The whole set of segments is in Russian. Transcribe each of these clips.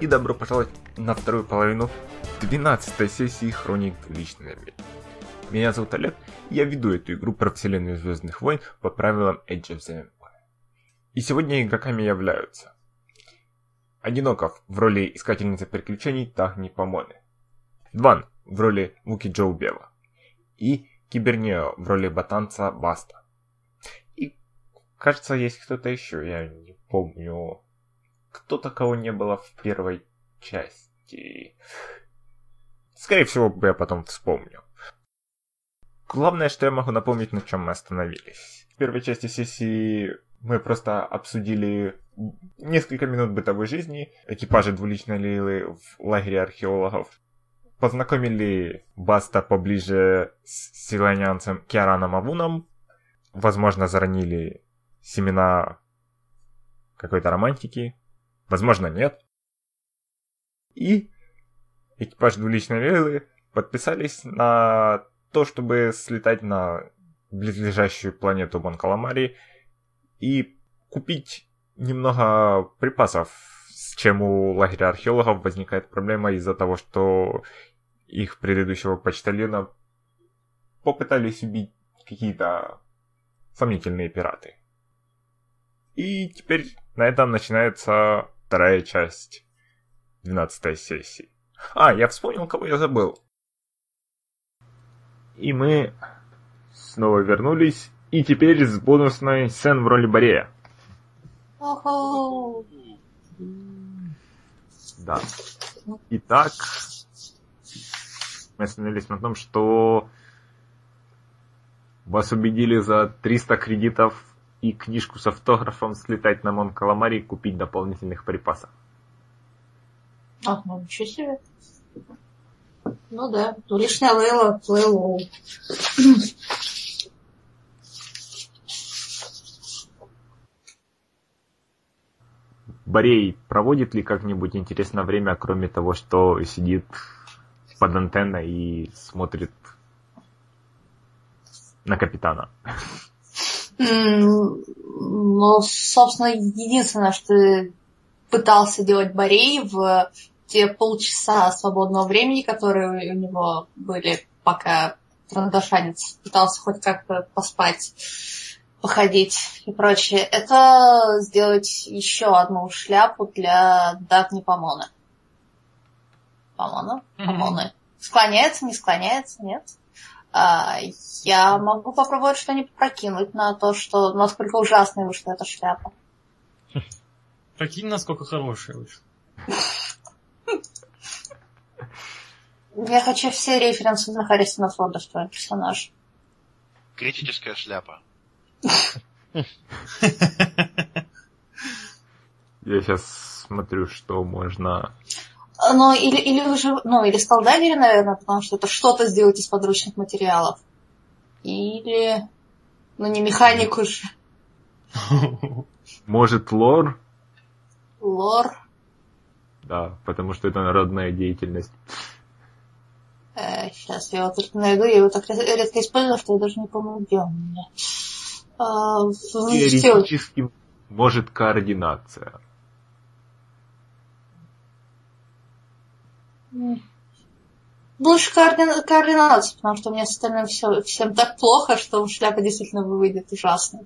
И добро пожаловать на вторую половину 12 сессии Хроник Двуличной Энергии. Меня зовут Олег, и я веду эту игру про вселенную Звездных войн по правилам Age of the Empire. И сегодня игроками являются Одиноков в роли искательницы приключений Тахни Помоны, Дван в роли Вуки Джоу Бева и Кибернео в роли ботанца Баста. И кажется, есть кто-то еще, я не помню кто-то, кого не было в первой части. Скорее всего, я потом вспомню. Главное, что я могу напомнить, на чем мы остановились. В первой части сессии мы просто обсудили несколько минут бытовой жизни экипажа двуличной Лилы в лагере археологов. Познакомили Баста поближе с силанянцем Киараном Авуном. Возможно, заронили семена какой-то романтики. Возможно, нет. И экипаж двуличной Лилы подписались на то, чтобы слетать на близлежащую планету Бонкаламари и купить немного припасов, с чем у лагеря археологов возникает проблема из-за того, что их предыдущего почтальона попытались убить какие-то сомнительные пираты. И теперь на этом начинается вторая часть 12 сессии. А, я вспомнил, кого я забыл. И мы снова вернулись, и теперь с бонусной сцен в роли Борея. Да. Итак, мы остановились на том, что вас убедили за 300 кредитов и книжку с автографом слетать на Монкаламари и купить дополнительных припасов. А, ну ничего себе. Ну да, лишняя Лейла, Лейлоу. Борей проводит ли как-нибудь интересное время, кроме того, что сидит под антенной и смотрит на капитана? Ну, собственно, единственное, что пытался делать Борей в те полчаса свободного времени, которые у него были, пока Трандашанец пытался хоть как-то поспать, походить и прочее, это сделать еще одну шляпу для Дагни Помоны. Помона? Помоны. Склоняется, не склоняется, нет? А, я могу попробовать что-нибудь прокинуть на то, что насколько ужасной вышла эта шляпа. Прикинь, насколько хорошая вышла. Я хочу все референсы на Харрисона Форда в твоем персонаже. Критическая шляпа. Я сейчас смотрю, что можно ну, или, или уже, ну, или скалдагеры, наверное, потому что это что-то сделать из подручных материалов. Или, ну, не механику же. Может, лор? Лор? Да, потому что это народная деятельность. Э, сейчас я его только найду, я его так редко использую, что я даже не помню, где он у меня. А, Теоретически может координация. Лучше координа- координация, потому что у меня с остальным все, всем так плохо, что шляпа действительно выйдет ужасно.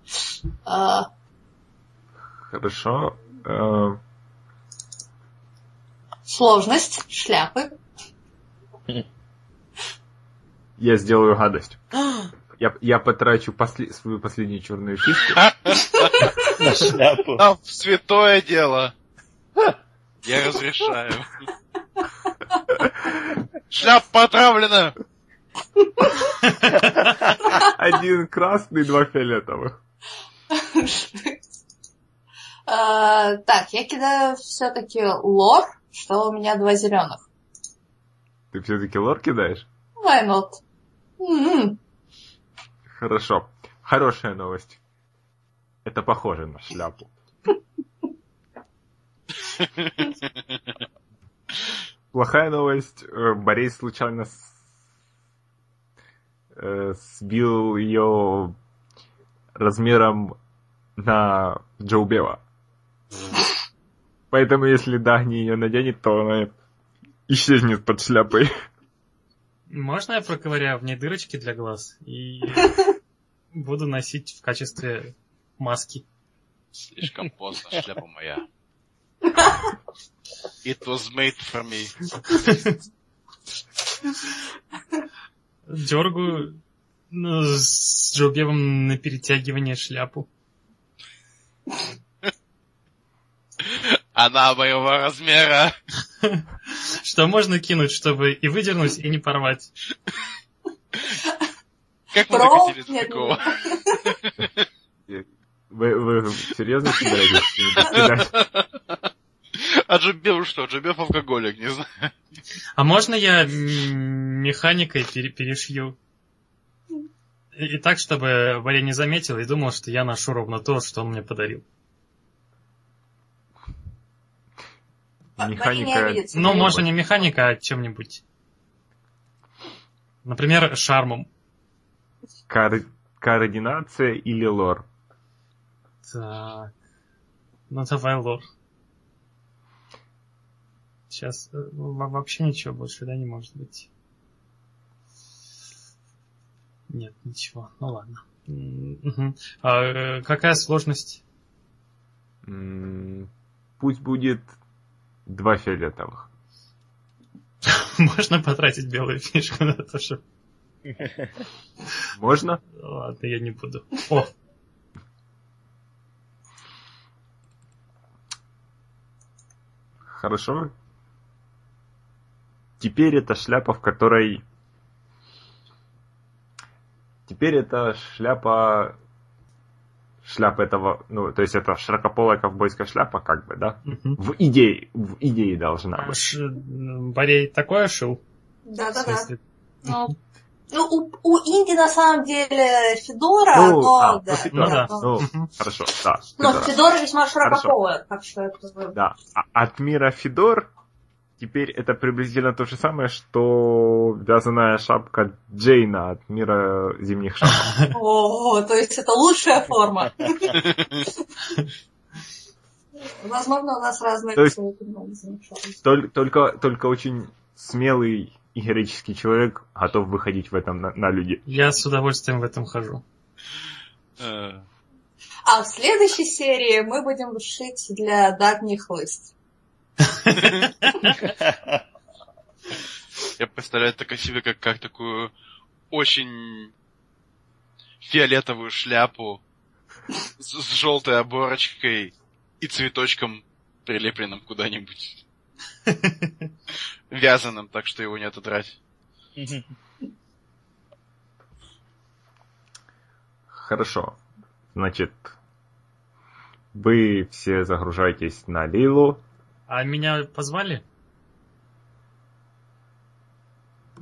А... Хорошо. А... Сложность шляпы. Я сделаю гадость. Я, я потрачу после, свою последнюю черную фишку. На шляпу. Там святое дело. Я разрешаю. Шляпа отравлена! Один красный, два фиолетовых. А, так, я кидаю все-таки лор, что у меня два зеленых. Ты все-таки лор кидаешь? Why not? М-м. Хорошо. Хорошая новость. Это похоже на шляпу. Плохая новость. Э, Борис случайно э, сбил ее размером на Джоу Бева. Поэтому если Дагни ее наденет, то она исчезнет под шляпой. Можно я проковыряю в ней дырочки для глаз и буду носить в качестве маски? Слишком поздно, шляпа моя. It was made for me. Дергаю ну, с Джоубевым на перетягивание шляпу. Она моего размера. Что можно кинуть, чтобы и выдернуть, и не порвать? Как мы докатились до такого? Вы, вы серьезно собираетесь А Джубев что? Джубев алкоголик, не знаю. А можно я механикой пере- перешью? И, так, чтобы Варя не заметил и думал, что я ношу ровно то, что он мне подарил. Не Механика... Ну, можно не механика, а чем-нибудь. Например, шармом. кор- Координация или лор? Так. Ну, давай лор. Сейчас э, во- вообще ничего больше, да, не может быть. Нет, ничего. Ну ладно. А, э, какая сложность? Пусть будет два фиолетовых. Можно потратить белую фишку на то, что... Можно? Ладно, я не буду. О, Хорошо. Теперь это шляпа, в которой... Теперь это шляпа... Шляпа этого... Ну, то есть это широкополая ковбойская шляпа, как бы, да? мгм. В идее, в идее должна А быть. ш- Борей такое шил? В Да-да-да. Ну, ну, у, у Инди на самом деле Федора, Ну, но а, да, ну, Федора. Ну да. но- Ну, хорошо, да. но Федора. Федора весьма широкополая, так что это... Да. А от мира Федор теперь это приблизительно то же самое, что вязаная шапка Джейна от мира зимних шапок. О, то есть это лучшая форма. Возможно, у нас разные То есть- есть... Толь- Только, только очень смелый и героический человек готов выходить в этом на, на люди. Я с удовольствием в этом хожу. Э, А в следующей серии мы будем шить для Дагни хлыст. Я представляю только себе как, как такую очень фиолетовую шляпу с, с желтой оборочкой и цветочком, прилепленным куда-нибудь. Вязаным, так что его не отодрать. Хорошо. Значит, вы все загружаетесь на Лилу. А меня позвали?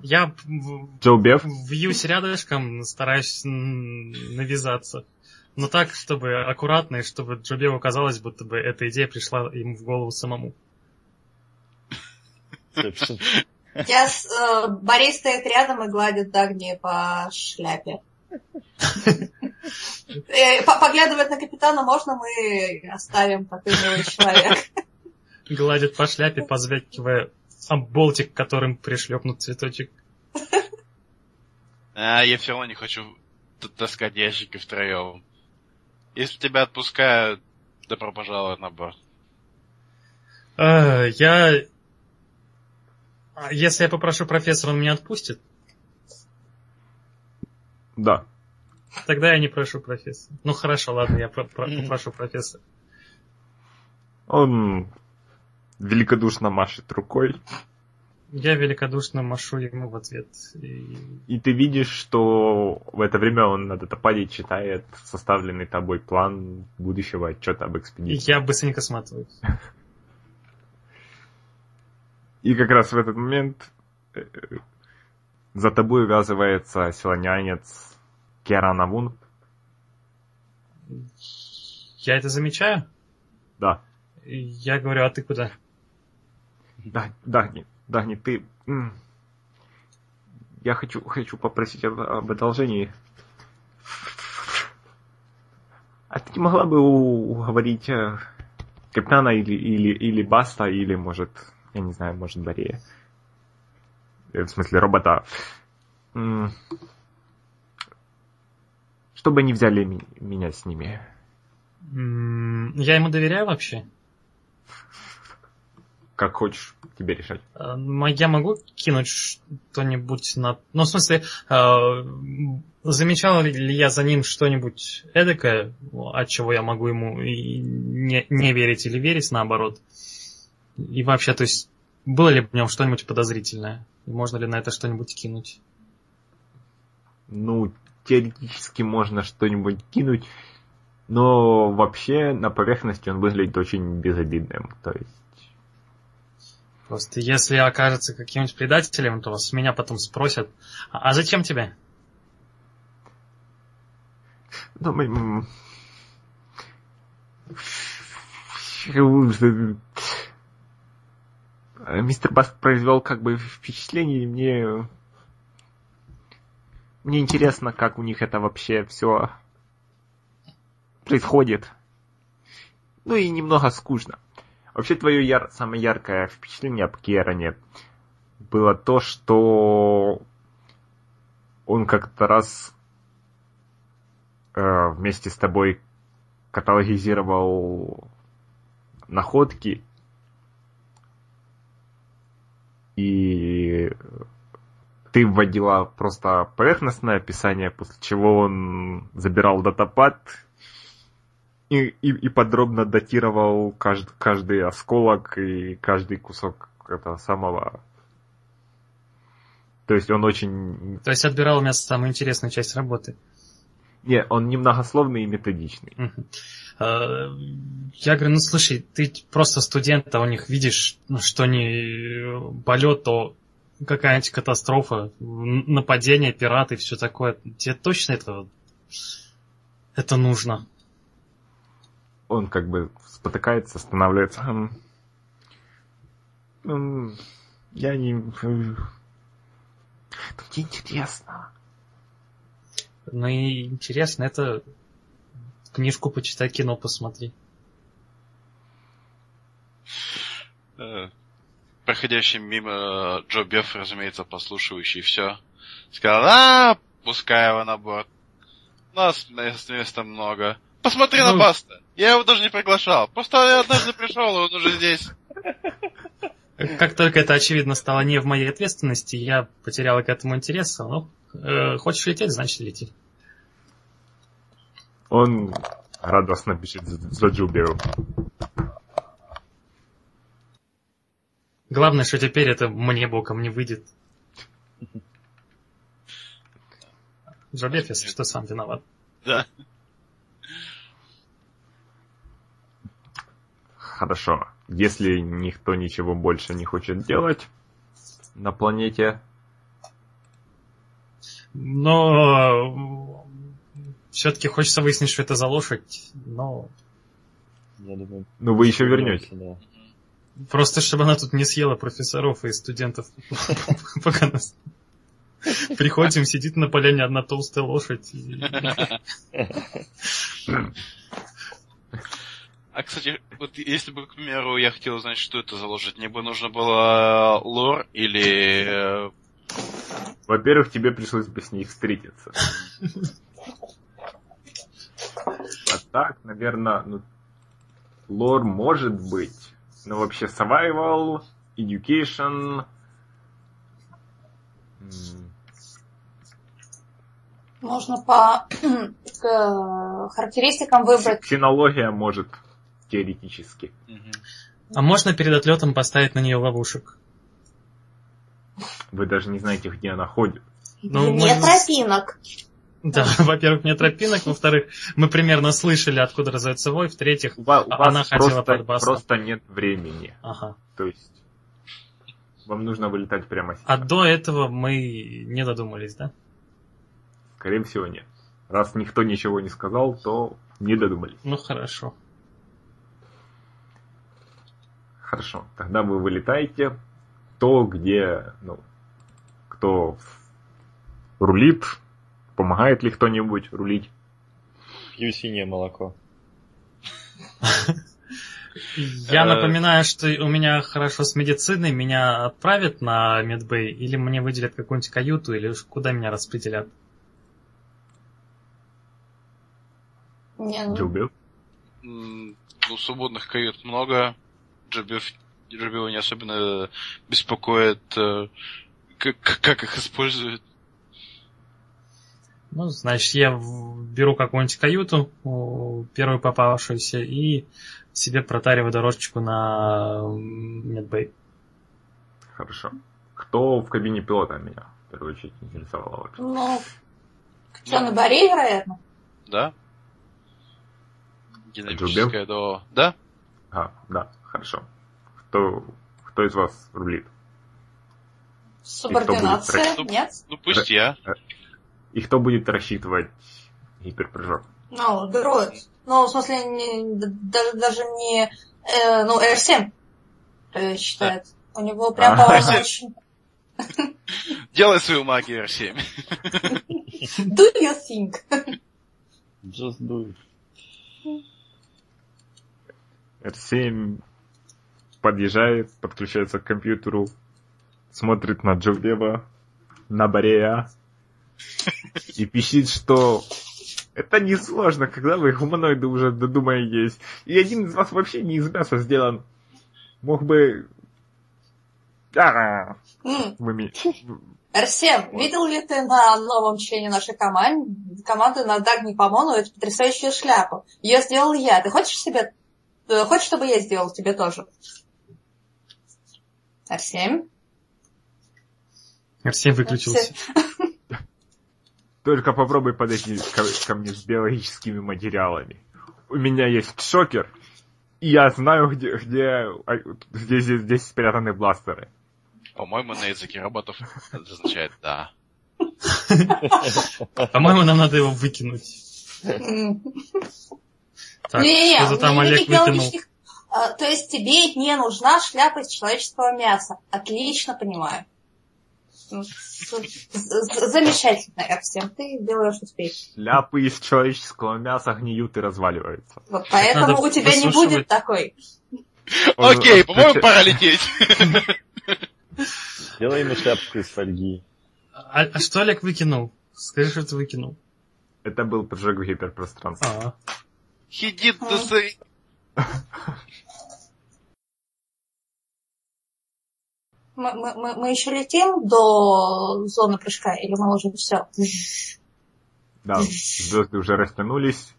Я в- Джо Беф. вьюсь рядышком, стараюсь навязаться. Но так, чтобы аккуратно, и чтобы Джобеву казалось, будто бы эта идея пришла ему в голову самому. Собственно. Я с, э, Борис стоит рядом и гладит Дагни по шляпе. Э, по- Поглядывать на капитана можно, мы оставим такой милый человек. Гладит по шляпе, позвякивая об болтик, которым пришлепнут цветочек. А, я все равно не хочу таскать ящики втроем. Если тебя отпускают, добро пожаловать на борт. А, я... А Если я попрошу профессора, он меня отпустит? Да. Тогда я не прошу профессора. Ну хорошо, ладно, я про- про- попрошу профессора. Он великодушно машет рукой. Я великодушно машу ему в ответ. И И ты видишь, что в это время он на датападе читает составленный тобой план будущего отчета об и экспедиции. я быстренько сматываюсь. И как раз в этот момент э, за тобой увязывается селонянец Керанавун. Я это замечаю? Да. И Я говорю, а ты куда? Да, Дагни, Дагни, ты... Я хочу, хочу попросить об, об одолжении. А ты не могла бы уговорить э, Капитана или, или, или Баста, или, может, я не знаю, может, Борея. Э, В смысле, робота. Чтобы они взяли меня с ними. Я ему доверяю вообще. Как хочешь, тебе решать. Э, Я могу кинуть что-нибудь на... Ну, в смысле, э, замечал ли я за ним что-нибудь эдакое, от чего я могу ему не верить или верить, наоборот? И вообще, то есть, было ли в нем что-нибудь подозрительное? И можно ли на это что-нибудь кинуть? Ну, теоретически можно что-нибудь кинуть, но вообще на поверхности он выглядит очень безобидным. То есть, Просто если окажется каким-нибудь предателем, то с меня потом спросят, а, а зачем тебе? ну, м, э, Мистер Баст произвел как бы впечатление, и мне... Мне интересно, как у них это вообще все происходит. Ну и немного скучно. Вообще, твое яр... самое яркое впечатление об Керане было то, что он как-то раз э, вместе с тобой каталогизировал находки и ты вводила просто поверхностное описание, после чего он забирал датапад и, и, и подробно датировал каждый, каждый осколок и каждый кусок этого самого. То есть он очень... То есть отбирал у меня самую интересную часть работы. Не, он немногословный и методичный. Э, Я говорю, ну слушай, ты просто студент, а у них видишь, ну, что не полет, то какая-нибудь катастрофа, нападение, пираты, все такое. Тебе точно это, это нужно? Он как бы спотыкается, останавливается. Я не... Тут интересно. Ну и интересно, это книжку почитай, кино посмотри. Э, Проходящий мимо э, Джо Бефф, разумеется, послушивающий все, сказал, а, пускай его на борт. Нас мест- места много. Посмотри на Ну- Баста. Я его даже не приглашал. Просто я однажды пришел, и он уже здесь. Как только это, очевидно, стало не в моей ответственности, я потерял к этому интерес. Ну, э, хочешь лететь, значит лети. Он радостно бежит за, Джубером. Главное, что теперь это мне боком не выйдет. Джобеф, если что, сам виноват. Да. Хорошо. Если никто ничего больше не хочет делать на планете, Но все-таки хочется выяснить, что это за лошадь. Но Я думаю, ну вы еще вернете. да. просто чтобы она тут не съела профессоров и студентов. Пока нас приходим, сидит на поляне одна толстая лошадь. А, кстати, вот если бы, к примеру, я хотел узнать, что это за лошадь, мне бы нужно было лор или... э, Во-первых, тебе пришлось бы с ней встретиться. А так, наверное, ну, лор может быть. Но вообще survival, education... Можно по э, характеристикам выбрать. Ксенология может теоретически. А можно перед отлетом поставить на нее ловушек? Вы даже не знаете, где она ходит. Ну, Нет мы- тропинок. Да, во-первых, нет тропинок, во-вторых, мы примерно слышали, откуда раздается вой, в-третьих, У А вас она ходила просто, под басом. просто нет времени. ага. То есть вам нужно вылетать прямо сейчас. А до этого мы не додумались, да? Скорее всего, нет. Раз никто ничего не сказал, то не додумались. Ну хорошо. Хорошо, тогда вы вылетаете то, где, ну, кто рулит, помогает ли кто-нибудь рулить. Пью синее молоко. Я Э, напоминаю, что у меня хорошо с медициной, меня отправят на медбей, или мне выделят какую-нибудь каюту, или уж куда меня распределят. Не, ну, Ну, свободных кают много. Джабива не особенно беспокоит, э, как, как их используют. Ну, значит, я беру какую-нибудь каюту, первую попавшуюся, и себе протариваю дорожечку на медбей. Хорошо. Кто в кабине пилота меня в первую очередь интересовало вообще? ну, Капитан Борей, вероятно. Да? Динамическое до... Да? А, да, хорошо. Кто, кто из вас рулит? Субординация, будет нет? Ну, пусть я. И кто будет рассчитывать гиперпрыжок? Ну, дроид. Ну, в смысле, не- даже, даже не... э, ну, R7 э, считает. У него прям, А. по-моему, R7. очень... Делай свою магию R7. Do you think? Just do it. R7 подъезжает, подключается к компьютеру, смотрит на Джовдева, на Борея и пищит, что это несложно, когда вы гуманоиды уже додумаетесь. И один из вас вообще не из мяса сделан. Мог бы... А, вы ми- R7, видел ли ты на новом члене нашей команды, команды на Дагни Помону эту потрясающую шляпу? Ее сделал я. Ты хочешь себе... э, Хочешь, чтобы я сделал тебе тоже? R7? Арсен выключился. Только попробуй подойти ко, мне с биологическими материалами. У меня есть шокер, и я знаю, где, где, а, где здесь, здесь спрятаны бластеры. По-моему, на языке роботов это означает «да». По-моему, нам надо его выкинуть. Так, что-то там Олег выкинул. А, То есть тебе не нужна шляпа из человеческого мяса. Отлично понимаю. Ну, Замечательно, всем ты делаешь успех. Шляпы из человеческого мяса гниют и разваливаются. Вот поэтому Надо у тебя не будет такой. Окей, по-моему, пора лететь. Делай ему шляпку из фольги. А, а что Олег выкинул? Скажи, что ты выкинул. Это был прыжок в гиперпространство. А, same. Мы, мы- мы- еще летим до зоны прыжка, или мы уже все? Да, звезды уже растянулись.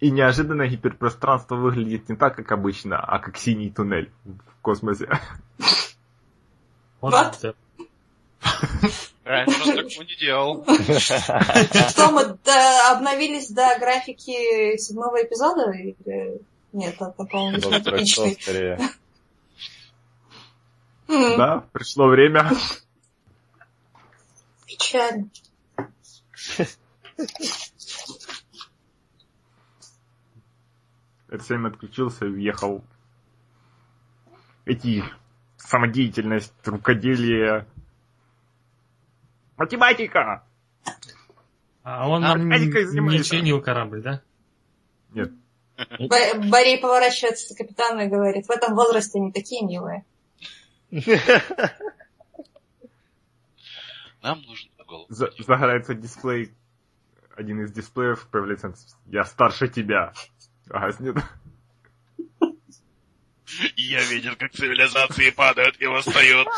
И неожиданно гиперпространство выглядит не так, как обычно, а как синий туннель в космосе. вот. Раньше он такого не делал. Что, мы обновились до графики седьмого эпизода? Нет, это, по-моему, типичный. скорее. Да, пришло время. Печально. R7 отключился и уехал. Эти самодеятельность, рукоделие, математика. А он А нам не чинил корабль, да? Нет, Борей поворачивается к капитану и говорит, в этом возрасте они такие милые. Нам нужен за- загорается дисплей. Один из дисплеев появляется. Я старше тебя. Гаснет. Я видел, как цивилизации падают и восстают.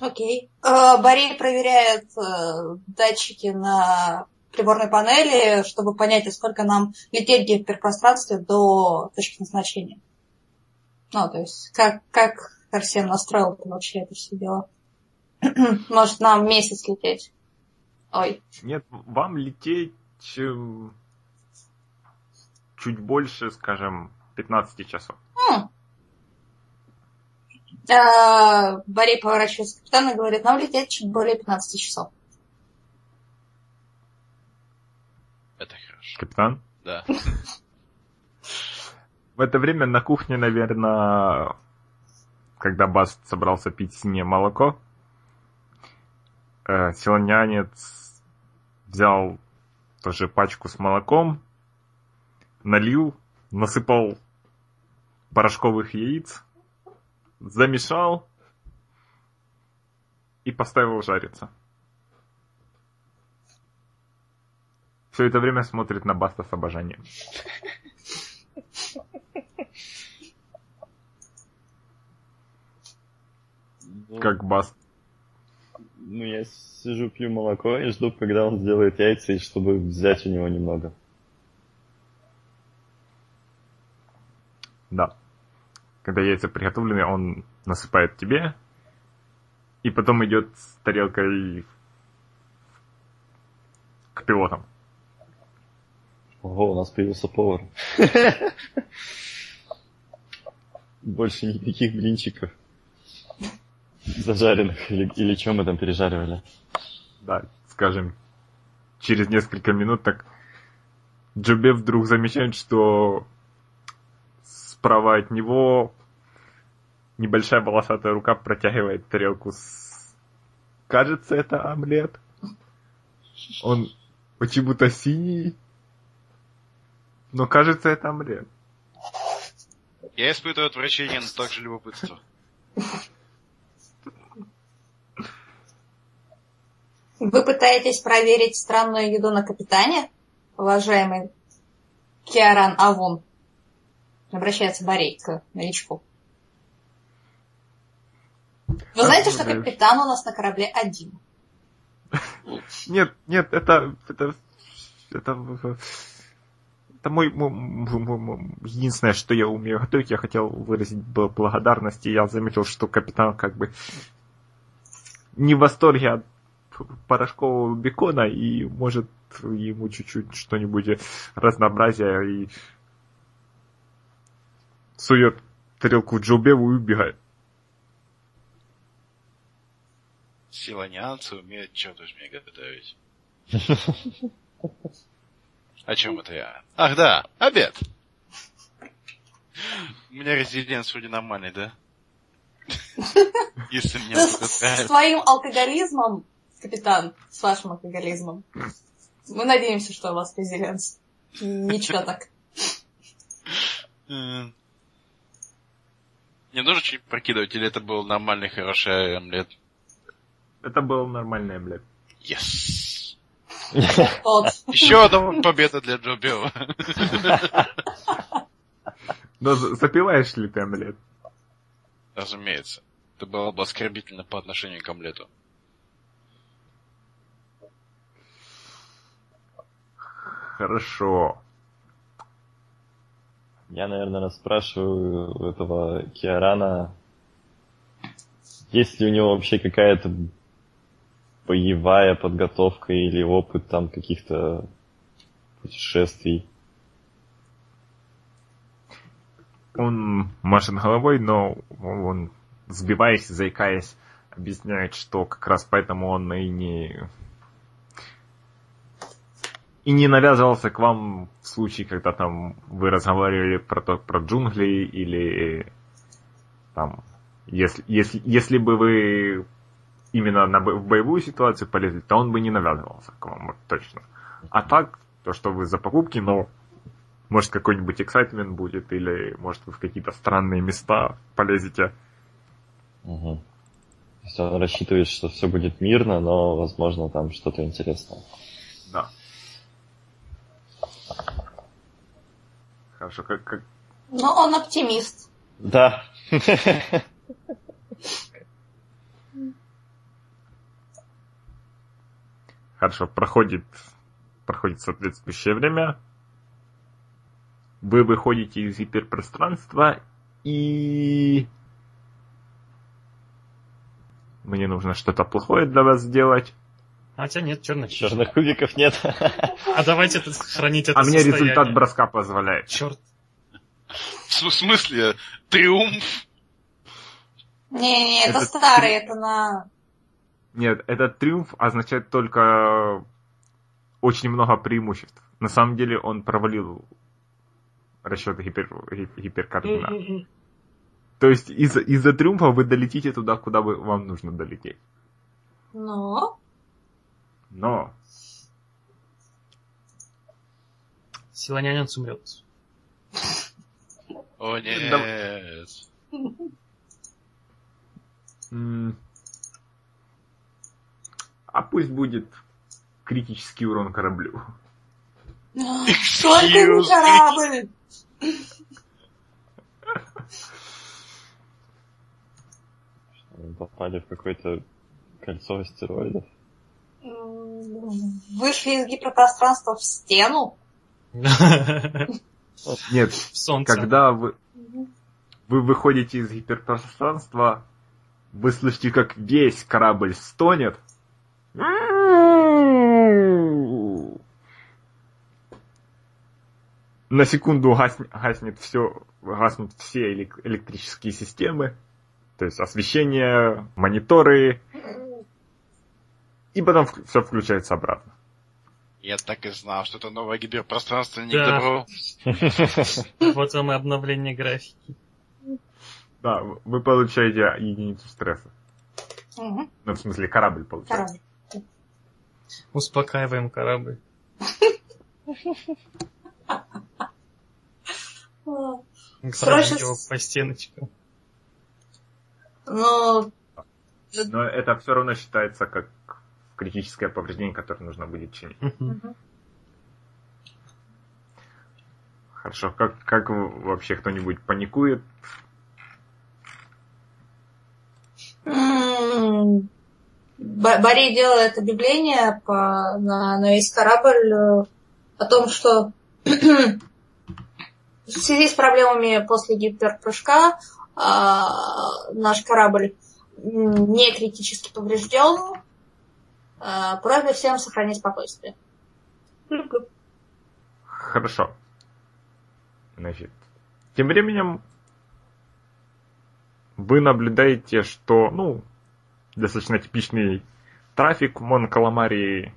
Окей. Э, Борей проверяет э, датчики на приборной панели, чтобы понять, сколько нам лететь в гиперпространстве до точки назначения. Ну, то есть, как, как Арсен настроил вообще это все дело. Может, нам месяц лететь. Ой. Нет, вам лететь э, чуть больше, скажем, 15 часов. М. Э, Борей поворачивается к капитану и говорит, нам лететь чуть более 15 часов. Это хорошо. Капитан? Да. В это время на кухне, наверное, когда Бас собрался пить синее молоко, э, силонянец взял тоже пачку с молоком налил, насыпал порошковых яиц, замешал и поставил жариться. Все это время смотрит на Баста с обожанием. Ну, Как Баст. Ну, я сижу, пью молоко и жду, когда он сделает яйца, и чтобы взять у него немного. Да. Когда яйца приготовлены, он насыпает тебе, и потом идет с тарелкой к пилотам. Ого, у нас появился повар. Больше никаких блинчиков. Зажаренных, или, или что мы там пережаривали. Да, скажем, через несколько минут так Джубе вдруг замечает, что справа от него небольшая волосатая рука протягивает тарелку с... Кажется, это омлет. Он почему-то синий. Но кажется, это омлет. Я испытываю отвращение, но также любопытство. Вы пытаетесь проверить странную еду на капитане, уважаемый Киаран Авун? Обращается Борей к новичку. Вы знаете, что Авун, да. капитан у нас на корабле один? Нет, нет, это... Это... Это, это мой, мой- мой- мой- единственное, что я умею готовить. Я хотел выразить благодарность, и я заметил, что капитан как бы не в восторге от порошкового бекона, и может ему чуть-чуть что-нибудь разнообразия, и сует тарелку Джоубеву и убегает. Силанианцы умеют что-то мне готовить. О чем это я? Ах да, обед. У меня резидент вроде нормальный, да? Если мне с, твоим алкоголизмом, капитан, с вашим алкоголизмом. Мы надеемся, что у вас резилиенс. Ничего так. М. Не нужно чуть прокидывать, или это был нормальный, хороший омлет? Это был нормальный омлет. Yes! Еще одна победа для Джо Билла. Но за- запиваешь ли ты омлет? Разумеется. Это было бы оскорбительно по отношению к омлету. Хорошо. Я, наверное, расспрашиваю у этого Киарана, есть ли у него вообще какая-то боевая подготовка или опыт там каких-то путешествий. Он машет головой, но он, сбиваясь, заикаясь, объясняет, что как раз поэтому он и не... И не навязывался к вам в случае, когда там вы разговаривали про, то, про джунгли или там, если, если, если бы вы именно на, бо- в боевую ситуацию полезли, то он бы не навязывался к вам, вот точно. А так, то, что вы за покупки, но может какой-нибудь эксайтмент будет, или может вы в какие-то странные места полезете. Мгм. То есть он рассчитывает, что все будет мирно, но, возможно, там что-то интересное. Да. Хорошо, как, как... Но он оптимист. Да. Хорошо, проходит, проходит соответствующее время. Вы выходите из гиперпространства и... Мне нужно что-то плохое для вас сделать. А у тебя нет черных. Черных кубиков нет. А давайте это- хранить это А мне результат состояние. броска позволяет. Черт. В смысле? Триумф? Не-не, это, Это старый, это на... Нет, этот триумф означает только очень много преимуществ. На самом деле он провалил расчеты гипер, ги- гиперкоординат. То есть из- из-за триумфа вы долетите туда, куда вы, вам нужно долететь. Ну, Но Силанянец умрет. О, нет. А пусть будет критический урон кораблю. Только не корабль! Мы попали в какое-то кольцо астероидов. Вышли из гиперпространства в стену. Нет, Солнце. когда вы, вы выходите из гиперпространства, вы слышите, как весь корабль стонет. На секунду гасн- гаснет все, гаснут все элек- электрические системы, то есть освещение, мониторы, и потом все включается обратно. Я так и знал, что это новое гиперпространство не к Да. добру. Вот вам и обновление графики. Да, вы получаете единицу стресса. Ну, в смысле, корабль получает. Успокаиваем корабль. Срочно Сразу его по стеночкам. Ну, Но это все равно считается как критическое повреждение, которое нужно будет чинить. Хорошо, как, как вообще кто-нибудь паникует? М, Б- Борей делает объявление по, на, на весь корабль э, о том, что в связи с проблемами после гиперпрыжка а, наш корабль не критически поврежден. А, Просьба всем сохранить спокойствие. Хорошо. Значит, тем временем вы наблюдаете, что, ну, достаточно типичный трафик в Монкаламарии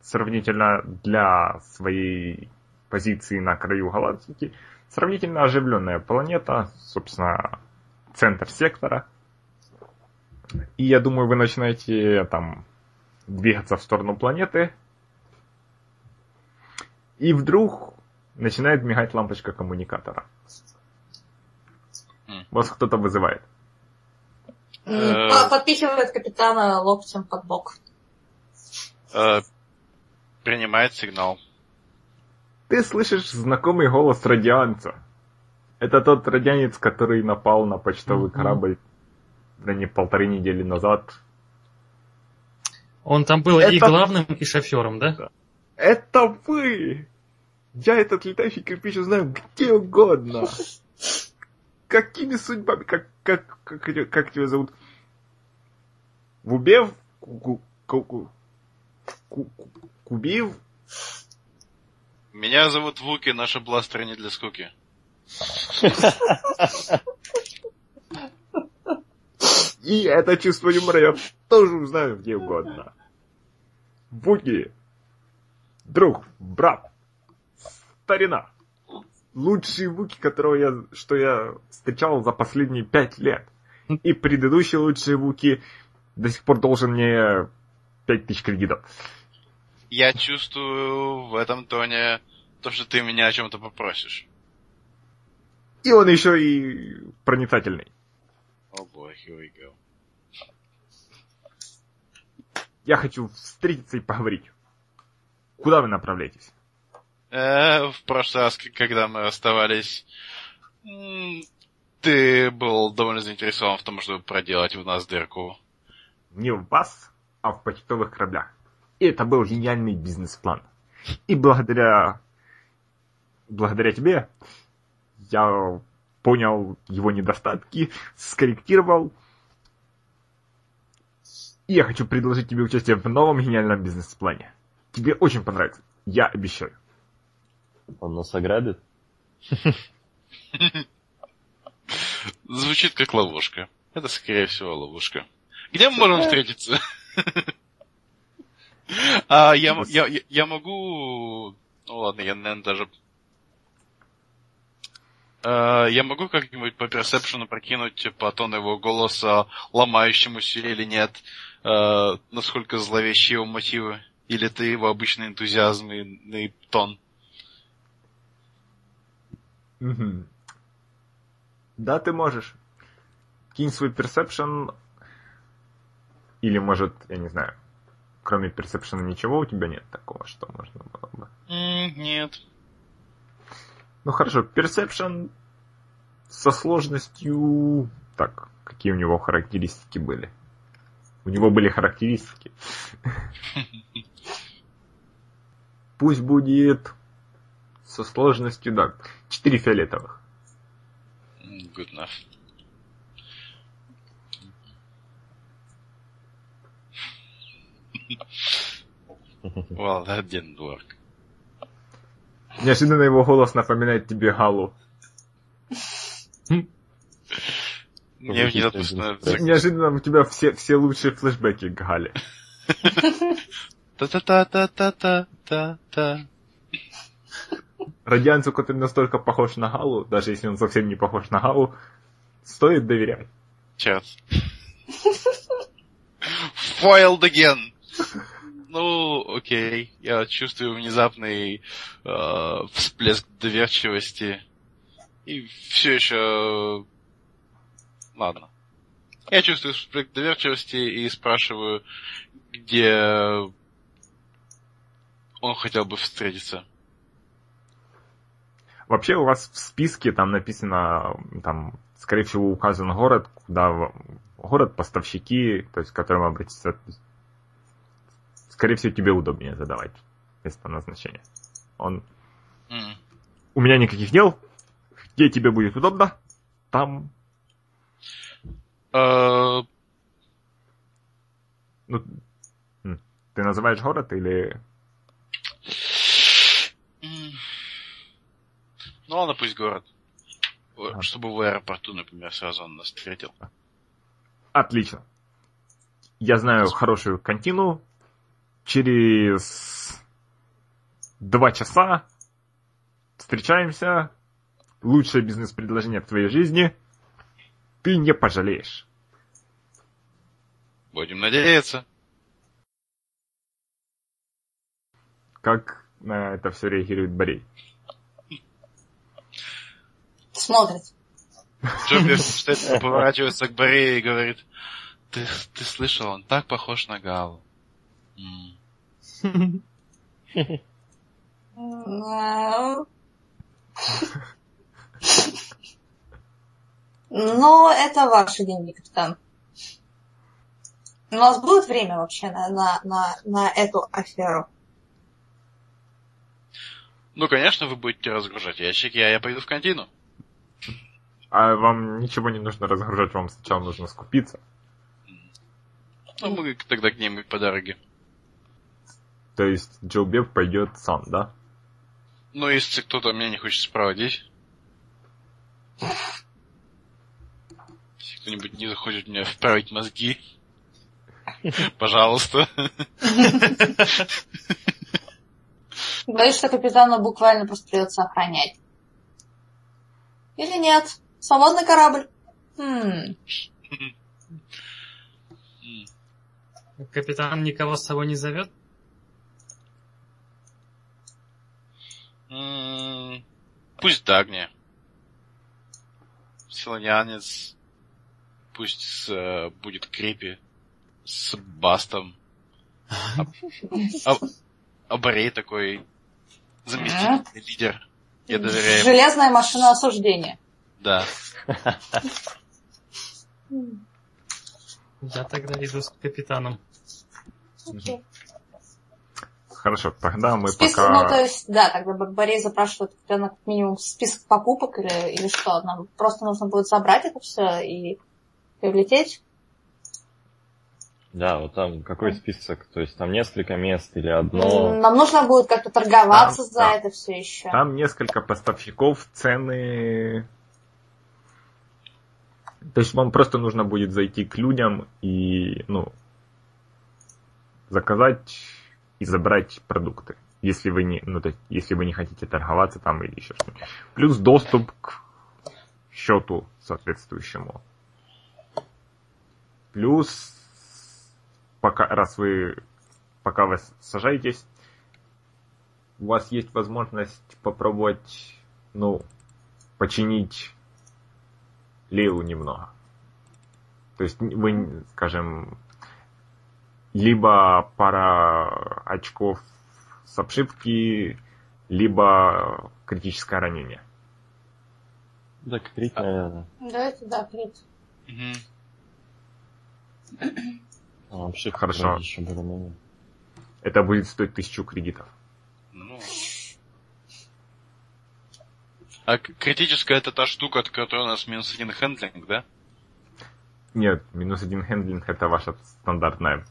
сравнительно для своей позиции на краю галактики. Сравнительно оживленная планета, собственно, центр сектора. И я думаю, вы начинаете там двигаться в сторону планеты. И вдруг начинает мигать лампочка коммуникатора. Вас кто-то вызывает. Э. по- Подпихивает капитана локтем под бок. Э, принимает сигнал. Ты слышишь знакомый голос радианца. Это тот радианец, который напал на почтовый корабль да не полторы недели назад. Он там был и Это- главным, и шофером, да? Это вы! Я этот летающий кирпич узнаю где угодно. Какими судьбами? Как, как, как, как тебя зовут? Вубев? Ку- ку- ку- ку- ку- Кубив? Меня зовут Вуки, наши бластеры не для скуки. И это чувство юмора я тоже узнаю где угодно. Буги. Друг, брат, старина. Лучший Вуки, которого я, что я встречал за последние пять лет. И предыдущий лучший Вуки до сих пор должен мне пять тысяч кредитов. Я чувствую в этом тоне то, что ты меня о чем-то попросишь. И он еще и проницательный. О бой, here we go. Я хочу встретиться и поговорить. Куда вы направляетесь? Э, в прошлый раз, когда мы расставались, ты был довольно заинтересован в том, чтобы проделать в нас дырку. не в вас, а в почтовых кораблях. И это был гениальный бизнес-план. И благодаря, благодаря тебе я понял его недостатки, скорректировал. И я хочу предложить тебе участие в новом гениальном бизнес-плане. Тебе очень понравится. Я обещаю. Он нас ограбит? Звучит как ловушка. Это, скорее всего, ловушка. Где мы можем встретиться? А, я, я, я- могу... Ну ладно, я, наверное, даже... Э, Я могу как-нибудь по персепшену прокинуть по тону его голоса, ломающемуся или нет, э, насколько зловещие его мотивы? Или ты его обычный энтузиазм и, и тон? Мгм. Да, ты можешь. Кинь свой персепшн. Или, может, я не знаю, кроме персепшена ничего у тебя нет такого, что можно было бы. Нет. Ну хорошо, персепшн со сложностью... Так, какие у него характеристики были? У него были характеристики. Пусть будет со сложностью, да, 4 фиолетовых. Good enough. Well, that didn't work. Неожиданно его голос напоминает тебе Галу. Становится... стресс. Неожиданно у тебя все, все лучшие флешбеки к Гале. Та-та-та-та-та-та-та. Радианцу, который настолько похож на Галу, даже если он совсем не похож на Галу, стоит доверять. Черт. Foiled again. Ну, окей. Я чувствую внезапный э, всплеск доверчивости. И все еще... Ладно. Я чувствую всплеск доверчивости и спрашиваю, где он хотел бы встретиться. Вообще у вас в списке там написано, там, скорее всего, указан город, куда город, поставщики, то есть к которым обратиться. Скорее всего, тебе удобнее задавать место назначения. Он... М. У меня никаких дел. Где тебе будет удобно, там... Э, Ну, ты называешь город или... Ну ладно, пусть город. Ага. Чтобы в аэропорту, например, сразу он нас встретил. Отлично. Я знаю хорошую контину. Через два часа встречаемся. Лучшее бизнес-предложение в твоей жизни. Ты не пожалеешь. Будем надеяться. Как на это все реагирует Борей? Смотрит. Джобби стоит, поворачивается к Боре и говорит, ты, ты слышал, он так похож на Галу. Ну, это ваши деньги, капитан. У нас будет время вообще на, на, на, на эту аферу? Ну, конечно, вы будете разгружать ящики, а я пойду в контину. А вам ничего не нужно разгружать, вам сначала нужно скупиться. Ну, мы тогда к ним и по дороге. То есть Джо Беб пойдет сам, да? Ну, если кто-то меня не хочет спроводить. Если кто-нибудь не захочет мне вправить мозги. Пожалуйста. Боюсь, что капитану буквально просто придется охранять. Или нет? Свободный корабль. Хм. Капитан никого с собой не зовет? Пусть Дагни. Силанянец. Пусть с, э, будет Крипи. С Бастом. А, а- а Борей такой заместительный лидер. Я доверяю. Железная машина осуждения. Да. Я тогда иду с капитаном. Хорошо, тогда мы Список, пока... ну, то есть, да, тогда Борей запрашивает капитана как минимум список покупок или, или что? Нам просто нужно будет забрать это все и, и улететь? Да, вот там какой список? То есть там несколько мест или одно? Нам нужно будет как-то торговаться Там, за да. это все еще. Там несколько поставщиков, цены... То есть вам просто нужно будет зайти к людям и, ну, заказать и забрать продукты. Если вы не, ну, то есть, если вы не хотите торговаться там или еще что-нибудь. Плюс доступ к счету соответствующему. Плюс, пока, раз вы, пока вы сажаетесь, у вас есть возможность попробовать, ну, починить Лейлу немного. То есть вы, скажем, либо пара очков с обшивки, либо критическое ранение. Да, крит, наверное. Да, это да, крит. Мгм. А, обшивка Хорошо. еще. Это будет стоить тысячу кредитов. Ну. А критическая это та штука, от которой у нас минус один handling, да? Нет, минус один handling это ваше стандартное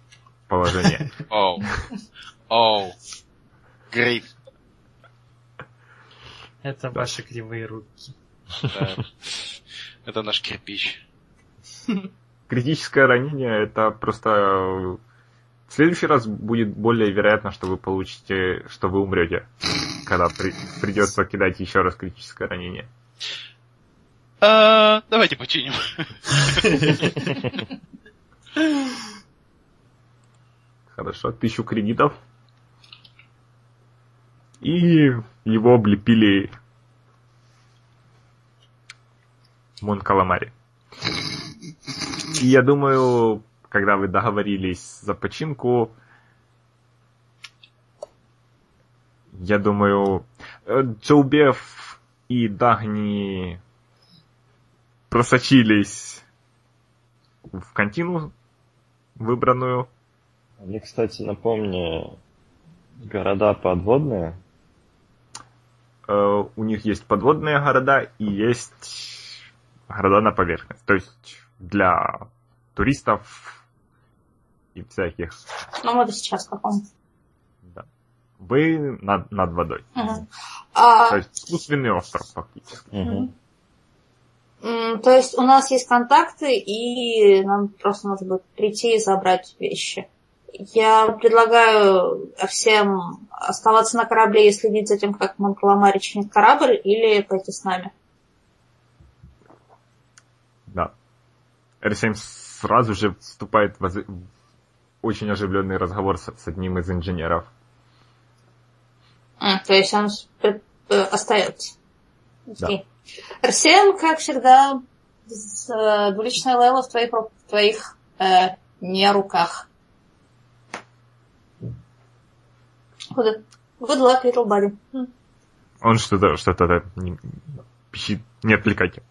положение. Oh. Oh. Great. Это ваши кривые руки. Да. Это наш кирпич. Критическое ранение это просто... э, В следующий раз будет более вероятно, что вы получите, что вы умрете, когда при- придется кидать еще раз критическое ранение. А, давайте починим. Хорошо, тысячу кредитов. И его облепили Мон Каламари. И я думаю, когда вы договорились за починку, я думаю, Джоубев и Дагни просочились в контину выбранную. Мне, кстати, напомни, города подводные. Э, у них есть подводные города и есть города на поверхность. То есть для туристов и всяких. Ну, мы сейчас в каком? Вы над, над водой. То А, есть искусственный остров фактически. М, то есть у нас есть контакты, и нам просто нужно будет прийти и забрать вещи. Я предлагаю всем оставаться на корабле и следить за тем, как Монкаламари чинит корабль, или пойти с нами. Да. R7 сразу же вступает в очень оживленный разговор с, с одним из инженеров. М, то есть он пред- э, остается. Да. Арсен, как всегда, с, э, двуличная Лейла в твоих, в твоих э, не руках. Good, luck, little buddy. Он что-то что-то не- пищит. Не отвлекайте.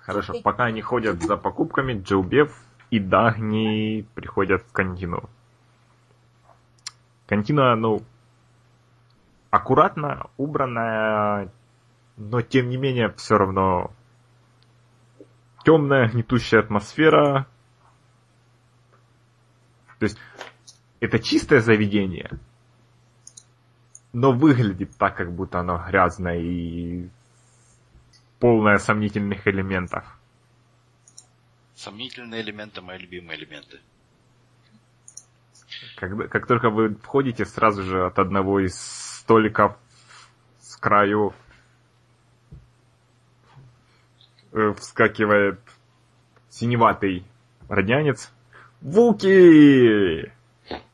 Хорошо, пока они ходят за покупками, Джоубев и Дагни приходят в кантину. Кантина, ну, аккуратно, убранная, но тем не менее все равно темная, гнетущая атмосфера. То есть это чистое заведение, но выглядит так, как будто оно грязное и полное сомнительных элементов. Сомнительные элементы, мои любимые элементы. Когда, как только вы входите, сразу же от одного из столиков с краю э, вскакивает синеватый роднянец. Вуки!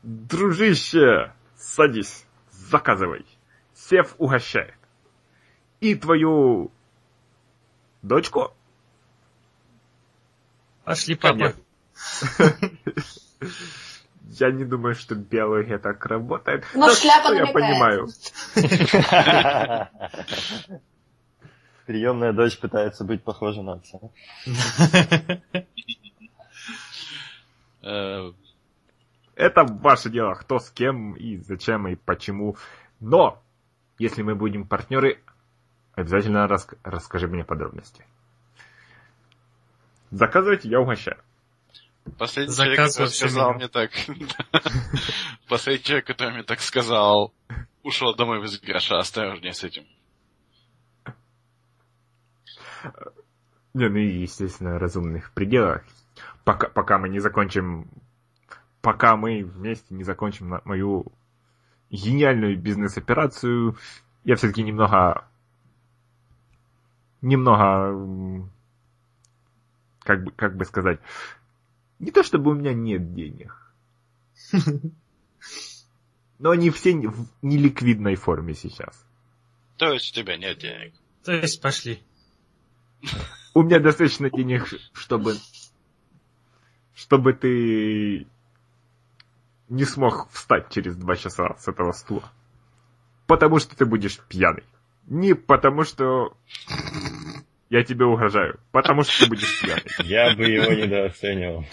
Дружище! Садись, заказывай. Сев угощает. И твою дочку? Пошли, папа. Я не думаю, что биология так работает. Но Да шляпа что я понимаю. Приемная дочь пытается быть похожа на отца. Э, Это ваше дело, кто с кем и зачем и почему. Но, если мы будем партнеры, обязательно рас- расскажи мне подробности. Заказывайте, я угощаю. Последний Заказывай человек, который сказал мне так... Последний человек, который мне так сказал, ушел домой без гроша. Осторожнее с этим. Не, ну и, естественно, в разумных пределах. Пока, пока мы не закончим... Пока мы вместе не закончим на- мою гениальную бизнес-операцию, я все-таки немного... Немного... Как бы, как бы сказать... Не то чтобы у меня нет денег. Но они все в неликвидной форме сейчас. То есть у тебя нет денег. То есть пошли. У меня достаточно денег, чтобы... Чтобы ты не смог встать через два часа с этого стула. Потому что ты будешь пьяный. Не потому что я тебе угрожаю. Потому что ты будешь пьяный. Я бы его недооценивал.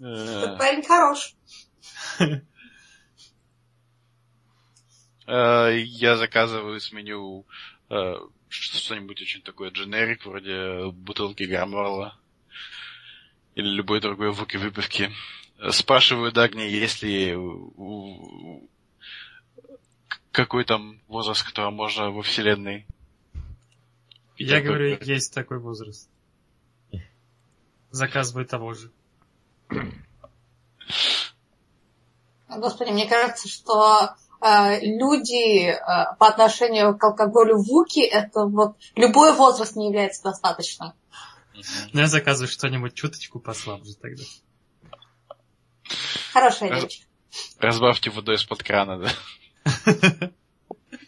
Э, Парень хорош. э, Я заказываю с меню э, что-нибудь очень такое дженерик, вроде бутылки Граморла или любой другой вуки выпивки. Спрашиваю Дагни, есть ли у- какой там возраст, которого можно во вселенной. Я алкоголь. говорю, есть такой возраст. Заказывай того же. Господи, мне кажется, что э, люди э, по отношению к алкоголю вуки, это вот любой возраст не является достаточным. Ну, я заказываю что-нибудь чуточку послабже тогда. Хорошая Раз- речь. Разбавьте водой из-под крана, да?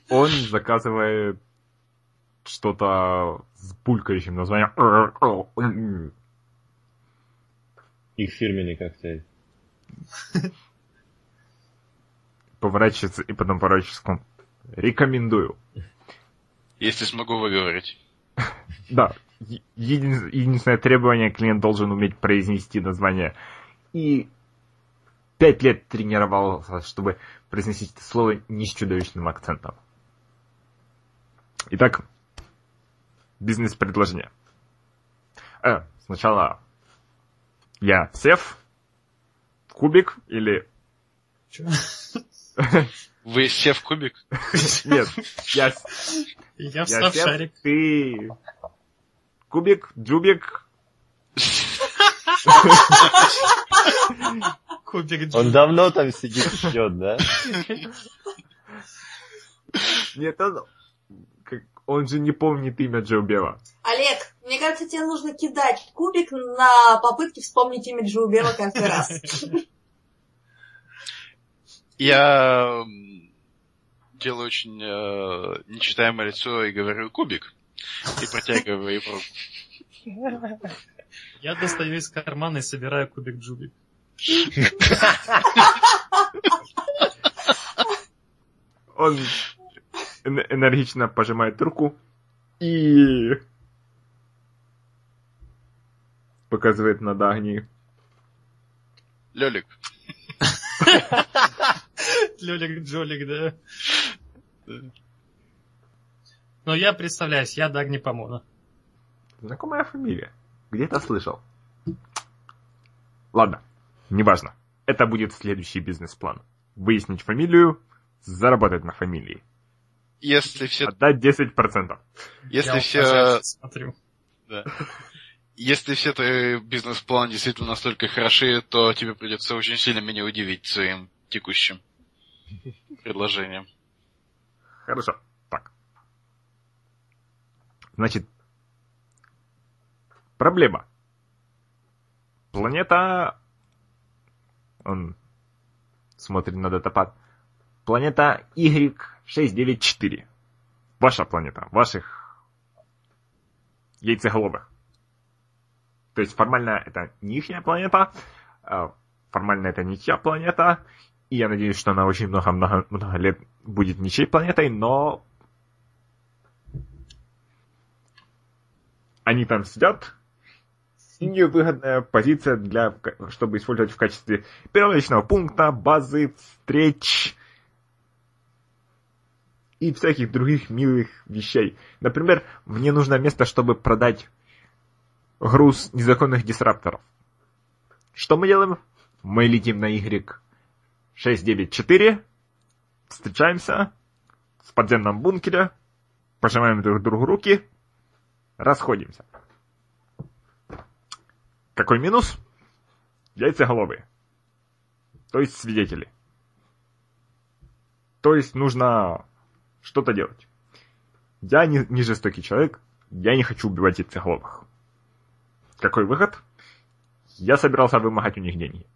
Он заказывает что-то с булькающим названием. Их фирменный коктейль. Поворачивается и потом поворачивается. Рекомендую. Если смогу выговорить. Да, единственное требование, клиент должен уметь произнести название. И пять лет тренировался, чтобы произносить это слово не с чудовищным акцентом. Итак, бизнес-предложение. Э, сначала я сев, кубик или... Чё? Вы сев кубик? Нет, я, Я я встав сев, шарик. ты... Кубик, джубик, Кубик Он Джо. давно там сидит, ждет, да? Нет, он, он же не помнит имя Джо Бела. Олег, мне кажется, тебе нужно кидать кубик на попытки вспомнить имя Джоубела каждый раз. Я делаю очень э, нечитаемое лицо и говорю кубик. И протягиваю руку. Я достаю из кармана и собираю кубик Джубик. Он эн- энергично пожимает руку и показывает на Дагни. Лёлик, Лёлик Джолик, да. Но я представляюсь, я Дагни Помона. Знакомая фамилия. Где-то слышал. Ладно, неважно. Это будет следующий бизнес-план. Выяснить фамилию, заработать на фамилии. если все, Отдать 10%. если я все, смотрю. да. если все твои бизнес-планы действительно настолько хороши, то тебе придется очень сильно меня удивить своим текущим предложением. Хорошо. Так. Значит, проблема. Планета... Он смотрит на датапад. Планета Y694. Ваша планета. Ваших яйцеголовых. То есть формально это не ихняя планета, а формально это не чья планета, и я надеюсь, что она очень много-много лет будет ничьей планетой, но они там сидят. Невыгодная позиция для, чтобы использовать в качестве первичного пункта, базы, встреч и всяких других милых вещей. Например, мне нужно место, чтобы продать груз незаконных дисрапторов. Что мы делаем? Мы летим на Y694, встречаемся в подземном бункере, пожимаем друг другу руки, расходимся. Какой минус? Яйцеголовые. То есть свидетели. То есть нужно что-то делать. Я не, не жестокий человек, я не хочу убивать яйцеголовых. Какой выход? Я собирался вымогать у них деньги.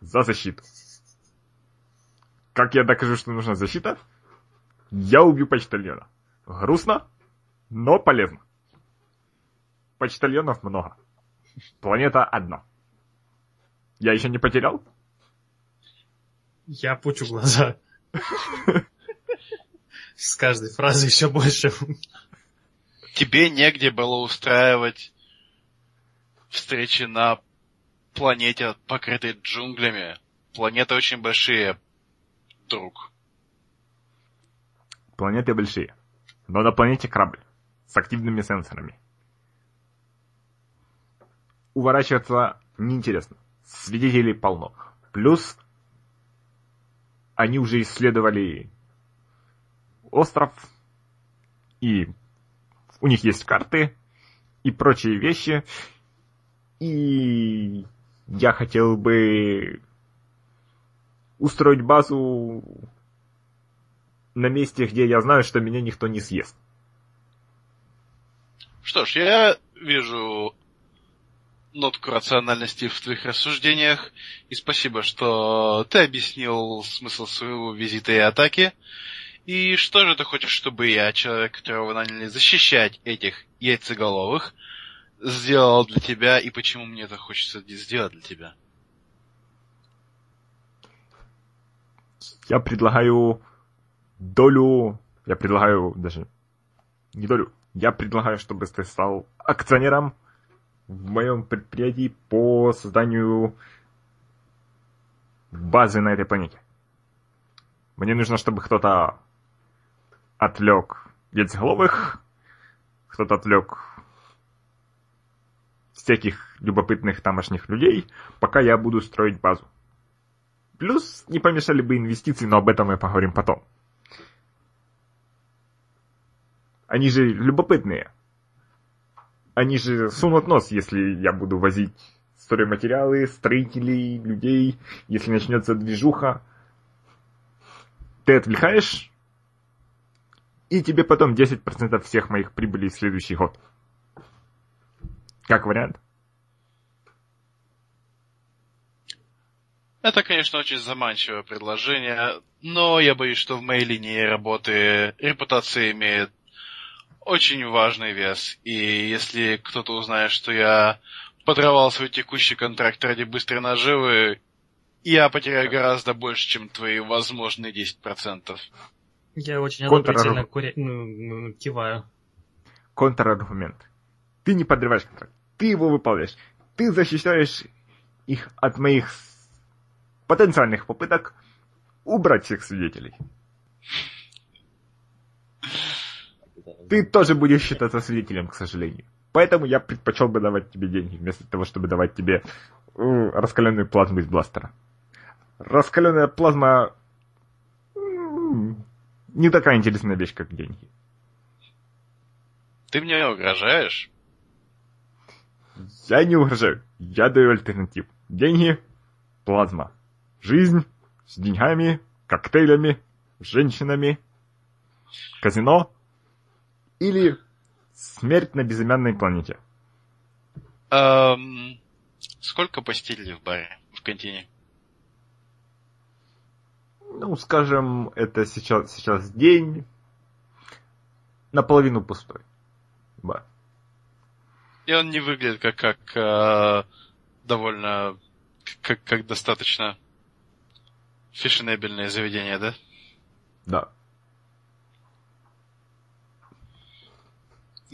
За защиту. Как я докажу, что нужна защита? Я убью почтальона. Грустно, но полезно. Почтальонов много. Планета одна. Я еще не потерял? Я пучу глаза. С каждой фразы еще больше. Тебе негде было устраивать встречи на планете, покрытой джунглями. Планеты очень большие, друг. Планеты большие. Но на планете корабль. С активными сенсорами. Уворачиваться неинтересно. Свидетелей полно. Плюс они уже исследовали остров, и у них есть карты и прочие вещи. И я хотел бы устроить базу на месте, где я знаю, что меня никто не съест. Что ж, я вижу нотку рациональности в твоих рассуждениях, и спасибо, что ты объяснил смысл своего визита и атаки. И что же ты хочешь, чтобы я, человек, которого наняли защищать этих яйцеголовых, сделал для тебя, и почему мне это хочется сделать для тебя? Я предлагаю долю, я предлагаю даже не долю, я предлагаю, чтобы ты стал акционером в моем предприятии по созданию базы на этой планете. Мне нужно, чтобы кто-то отвлек яйцеголовых, кто-то отвлек всяких любопытных тамошних людей, пока я буду строить базу. Плюс не помешали бы инвестиции, но об этом мы поговорим потом. Они же любопытные. Они же сунут нос, если я буду возить стройматериалы, строителей, людей, если начнется движуха. Ты отвлекаешь, и тебе потом 10% всех моих прибылей в следующий год. Как вариант? Это, конечно, очень заманчивое предложение, но я боюсь, что в моей линии работы репутация имеет очень важный вес. И если кто-то узнает, что я подорвал свой текущий контракт ради быстрой наживы, я потеряю гораздо больше, чем твои возможные 10%. Я очень одобрительно куря... ну, ну, киваю. Контраргумент. Ты не подрываешь контракт. Ты его выполняешь. Ты защищаешь их от моих потенциальных попыток убрать всех свидетелей. Ты тоже будешь считаться свидетелем, к сожалению. Поэтому я предпочел бы давать тебе деньги, вместо того, чтобы давать тебе раскаленную плазму из бластера. Раскаленная плазма не такая интересная вещь, как деньги. Ты мне угрожаешь? Я не угрожаю. Я даю альтернативу. Деньги, плазма. Жизнь с деньгами, коктейлями, женщинами, казино или смерть на безымянной планете. Эм, сколько посетителей в баре, в контине? Ну, скажем, это сейчас, сейчас день, наполовину пустой. Бар. И он не выглядит как, как э, довольно, как, как достаточно фешенебельное заведение, да? Да.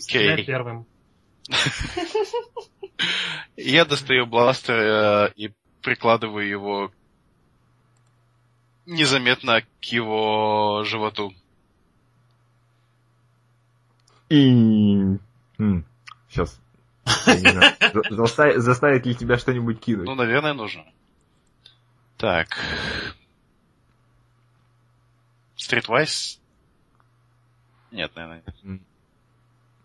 Стреляй Окей. первым. Я достаю бластер э, и прикладываю его незаметно к его животу. И... сейчас. Заставит ли тебя что-нибудь кинуть? Ну, наверное, нужно. Так. Стритвайс? Нет, наверное. нет.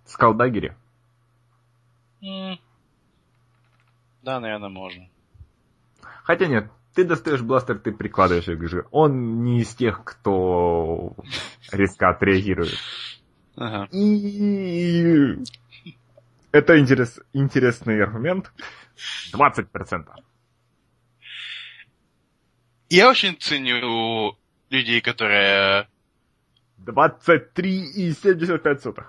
Скалдагере? Да, наверное, можно. Хотя нет, ты достаешь бластер, ты прикладываешь его к же. Он не из тех, кто резко отреагирует. Ага. И это интерес, интересный аргумент. 20%. Я очень ценю людей, которые... 23,75.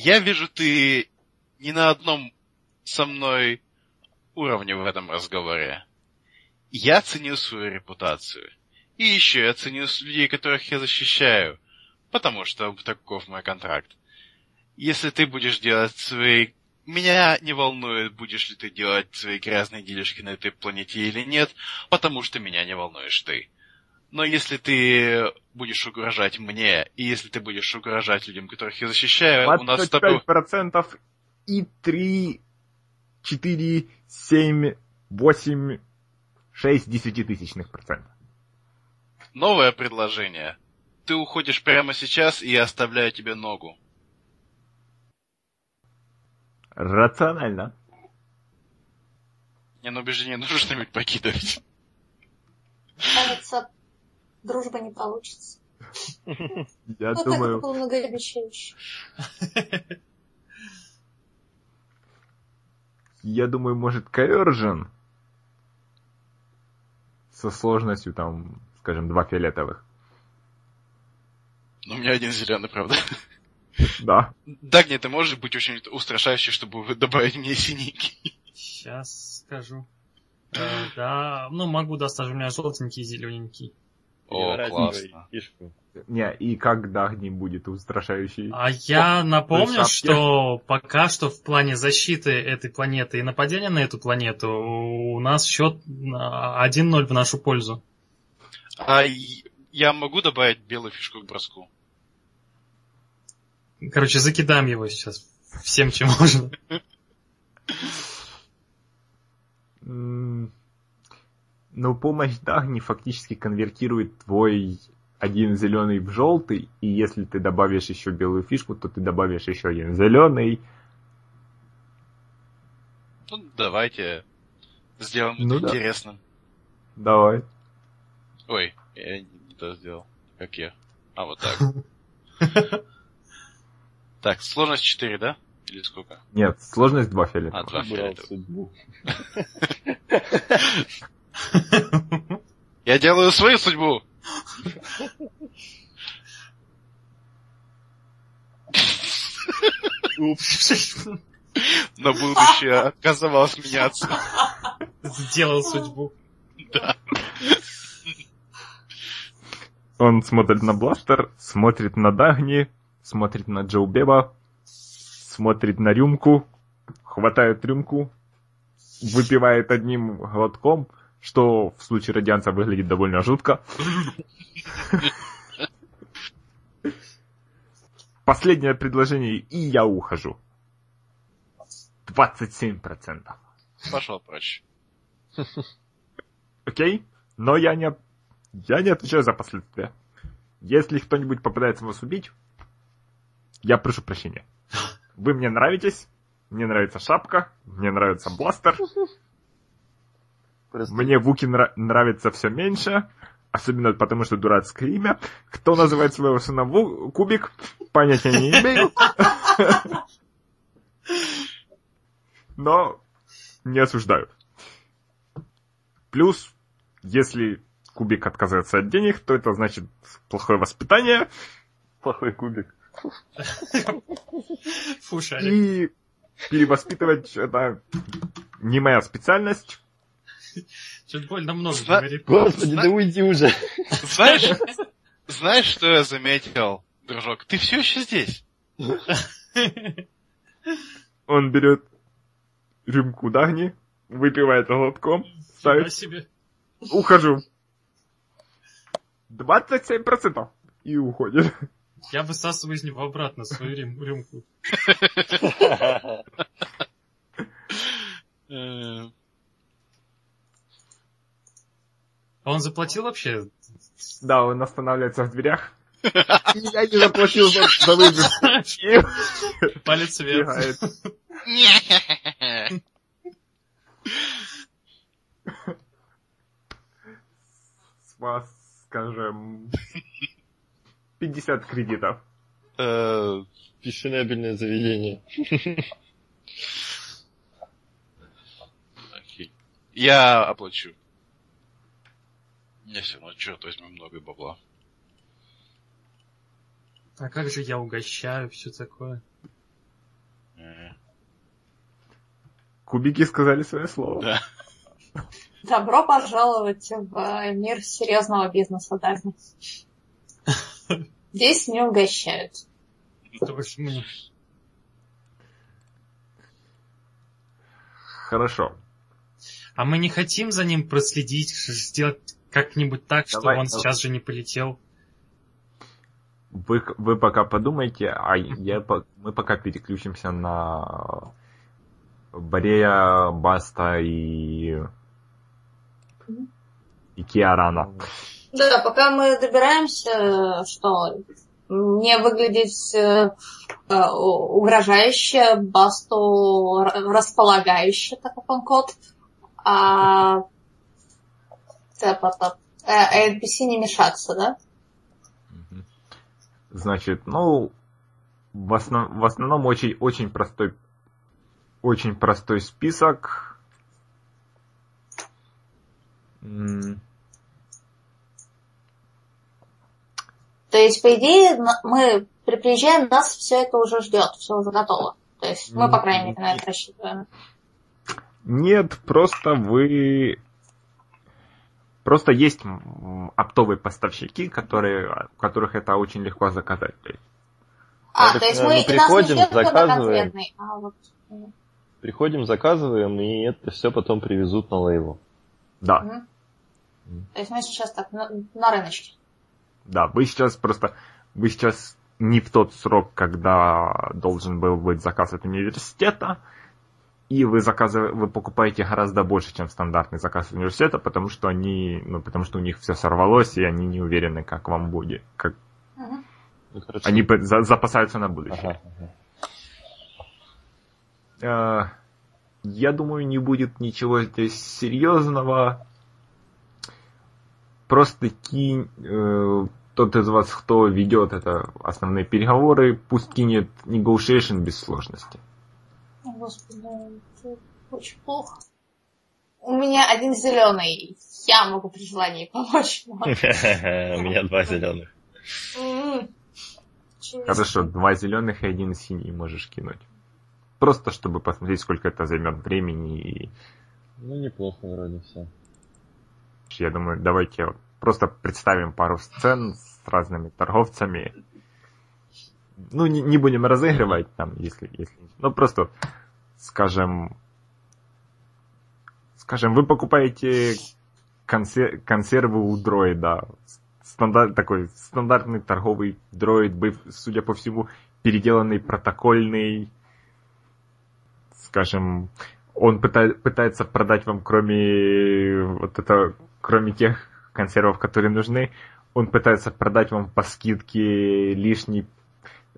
Я вижу, ты не на одном со мной уровне в этом разговоре. Я ценю свою репутацию. И еще я ценю людей, которых я защищаю. Потому что таков мой контракт. Если ты будешь делать свои... Меня не волнует, будешь ли ты делать свои грязные делишки на этой планете или нет, потому что меня не волнуешь ты. Но если ты будешь угрожать мне, и если ты будешь угрожать людям, которых я защищаю, у нас с тобой... 25% и 3, 4, 7, 8, 6 десятитысячных процента. Новое предложение. Ты уходишь прямо сейчас, и я оставляю тебе ногу. Рационально. Не, на убеждение нужно что-нибудь покидывать. Кажется, дружба не получится. Я Вот думаю, это было многообещающе. я думаю, может, Coercion со сложностью, там, скажем, два фиолетовых. Но у меня один зеленый, правда. Да. Дагни, ты можешь быть очень устрашающий, чтобы добавить мне синенький? Сейчас скажу. Э, да, ну могу достать, у меня желтенький и зелененький. О, классно. Фишку. Не, и когда не будет устрашающий. А я напомню, что пока что в плане защиты этой планеты и нападения на эту планету у нас счет а, 1-0 в нашу пользу. А я могу добавить белую фишку к броску? Короче, закидаем его сейчас всем, чем можно. Ну, помощь Дагни фактически конвертирует твой один зеленый в желтый, и если ты добавишь еще белую фишку, то ты добавишь еще один зеленый. Ну, давайте сделаем Ну это да. интересно. Давай. Ой, я не то сделал. Как я? А, вот так. Так, сложность 4, да? Или сколько? Нет, сложность 2 А, фиолетовых. два Брал фиолетовых. Я делаю свою судьбу! На будущее отказывалась меняться. Сделал судьбу. Он смотрит на бластер, смотрит на Дагни, смотрит на Джоу Беба, смотрит на рюмку, хватает рюмку, выпивает одним глотком, что в случае радианца выглядит довольно жутко. Последнее предложение, и я ухожу. 27%. Пошел прочь. Окей? Но я не, я не отвечаю за последствия. Если кто-нибудь попытается вас убить, я прошу прощения. Вы мне нравитесь, мне нравится шапка, мне нравится бластер, Просто мне Вуки нра- нравится все меньше, особенно потому, что дурацкое имя. Кто называет своего сына Ву- Кубик, понятия не имею. Но не осуждаю. Плюс, если Кубик отказывается от денег, то это значит плохое воспитание, плохой кубик. Фу, и перевоспитывать это не моя специальность. Чуть больно много Зна- говорит. Господи, да уйди уже. Знаешь, знаешь, что я заметил, дружок? Ты все еще здесь. Он берет рюмку Дагни, выпивает глотком, ставит себе. Ухожу. 27% и уходит. Я высасываю из него обратно свою рюм- рюмку. Э, А он заплатил вообще? Да, он останавливается в дверях. Я не заплатил за, за Палец вверх. С вас, скажем, 50 кредитов. э, Фешенебельное заведение. окей. Я оплачу. Я все равно, черт возьми, много бабла. А как же я угощаю, все такое? Кубики сказали свое слово. Да. Добро пожаловать в э, мир серьезного бизнеса, Дарни. Здесь не угощают. То есть мне- Хорошо. А мы не хотим за ним проследить, сделать как-нибудь так, чтобы Давай, он давай. сейчас же не полетел. Вы, вы пока подумайте, а я, по- мы пока переключимся на Борея, Баста и... и Киарана. Да, пока мы добираемся, что не выглядеть э, э, угрожающе, Басту располагающе, так как он кот, а цепа-то, э, NPC не мешаться, да? Значит, ну, в, основ- в основном очень, очень простой, очень простой список. То есть, по идее, мы при- приезжаем, нас все это уже ждет, все уже готово. То есть мы, по крайней мере, на это рассчитываем. Нет, просто вы... Просто есть оптовые поставщики, которые, у которых это очень легко заказать. То есть А, так, то есть э, мы, мы нас приходим, заказываем. а вот... м, Приходим, заказываем, и это все потом привезут на лейву. Да, мгм. То есть мы сейчас так на, на рыночке. да, вы сейчас просто... Вы сейчас не в тот срок, когда должен был быть заказ от университета, и вы заказываете, вы покупаете гораздо больше, чем стандартный заказ университета, потому что они, ну, потому что у них все сорвалось, и они не уверены, как вам будет, как Мгм. Ну, они за- запасаются на будущее. Ага, ага. Э, Я думаю, не будет ничего здесь серьезного. Просто кинь э, тот из вас, кто ведет это основные переговоры, пусть кинет negotiation без сложности. Господи, это очень плохо. У меня один зеленый. Я могу при желании помочь. У меня два зеленых. М, очень Хорошо, два зеленых и один синий можешь кинуть. Просто чтобы посмотреть, сколько это займет времени. И Ну, неплохо вроде все. я думаю, давайте просто представим пару сцен с разными торговцами. Ну, не, не будем разыгрывать там, если, если... Ну, просто, скажем... Скажем, вы покупаете консер- консервы у дроида. Стандарт, такой стандартный торговый дроид, судя по всему, переделанный протокольный. Скажем, он пыта- пытается продать вам, кроме вот это, кроме тех консервов, которые нужны, он пытается продать вам по скидке лишний,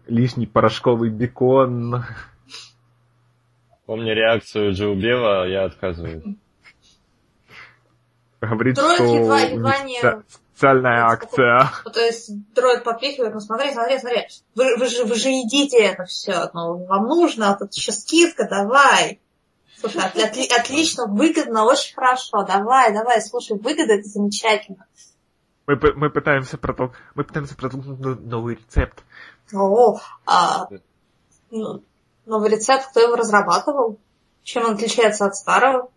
лишний порошковый бекон. Помню реакцию Джо Бева, я отказываюсь. Говорит, Дроид что едва- едва не- спе- специальная акция. Ну, то есть дроид подпихивает, ну смотри, смотри, смотри, вы, вы, же, вы же едите это все, ну вам нужно, а тут еще скидка, давай. Слушай, от- отли- отлично, выгодно, очень хорошо, давай, давай, слушай, выгода это замечательно. Мы, мы пытаемся протол... мы пытаемся протолкнуть но- новый рецепт. О, а, ну, новый рецепт, кто его разрабатывал? Чем он отличается от старого?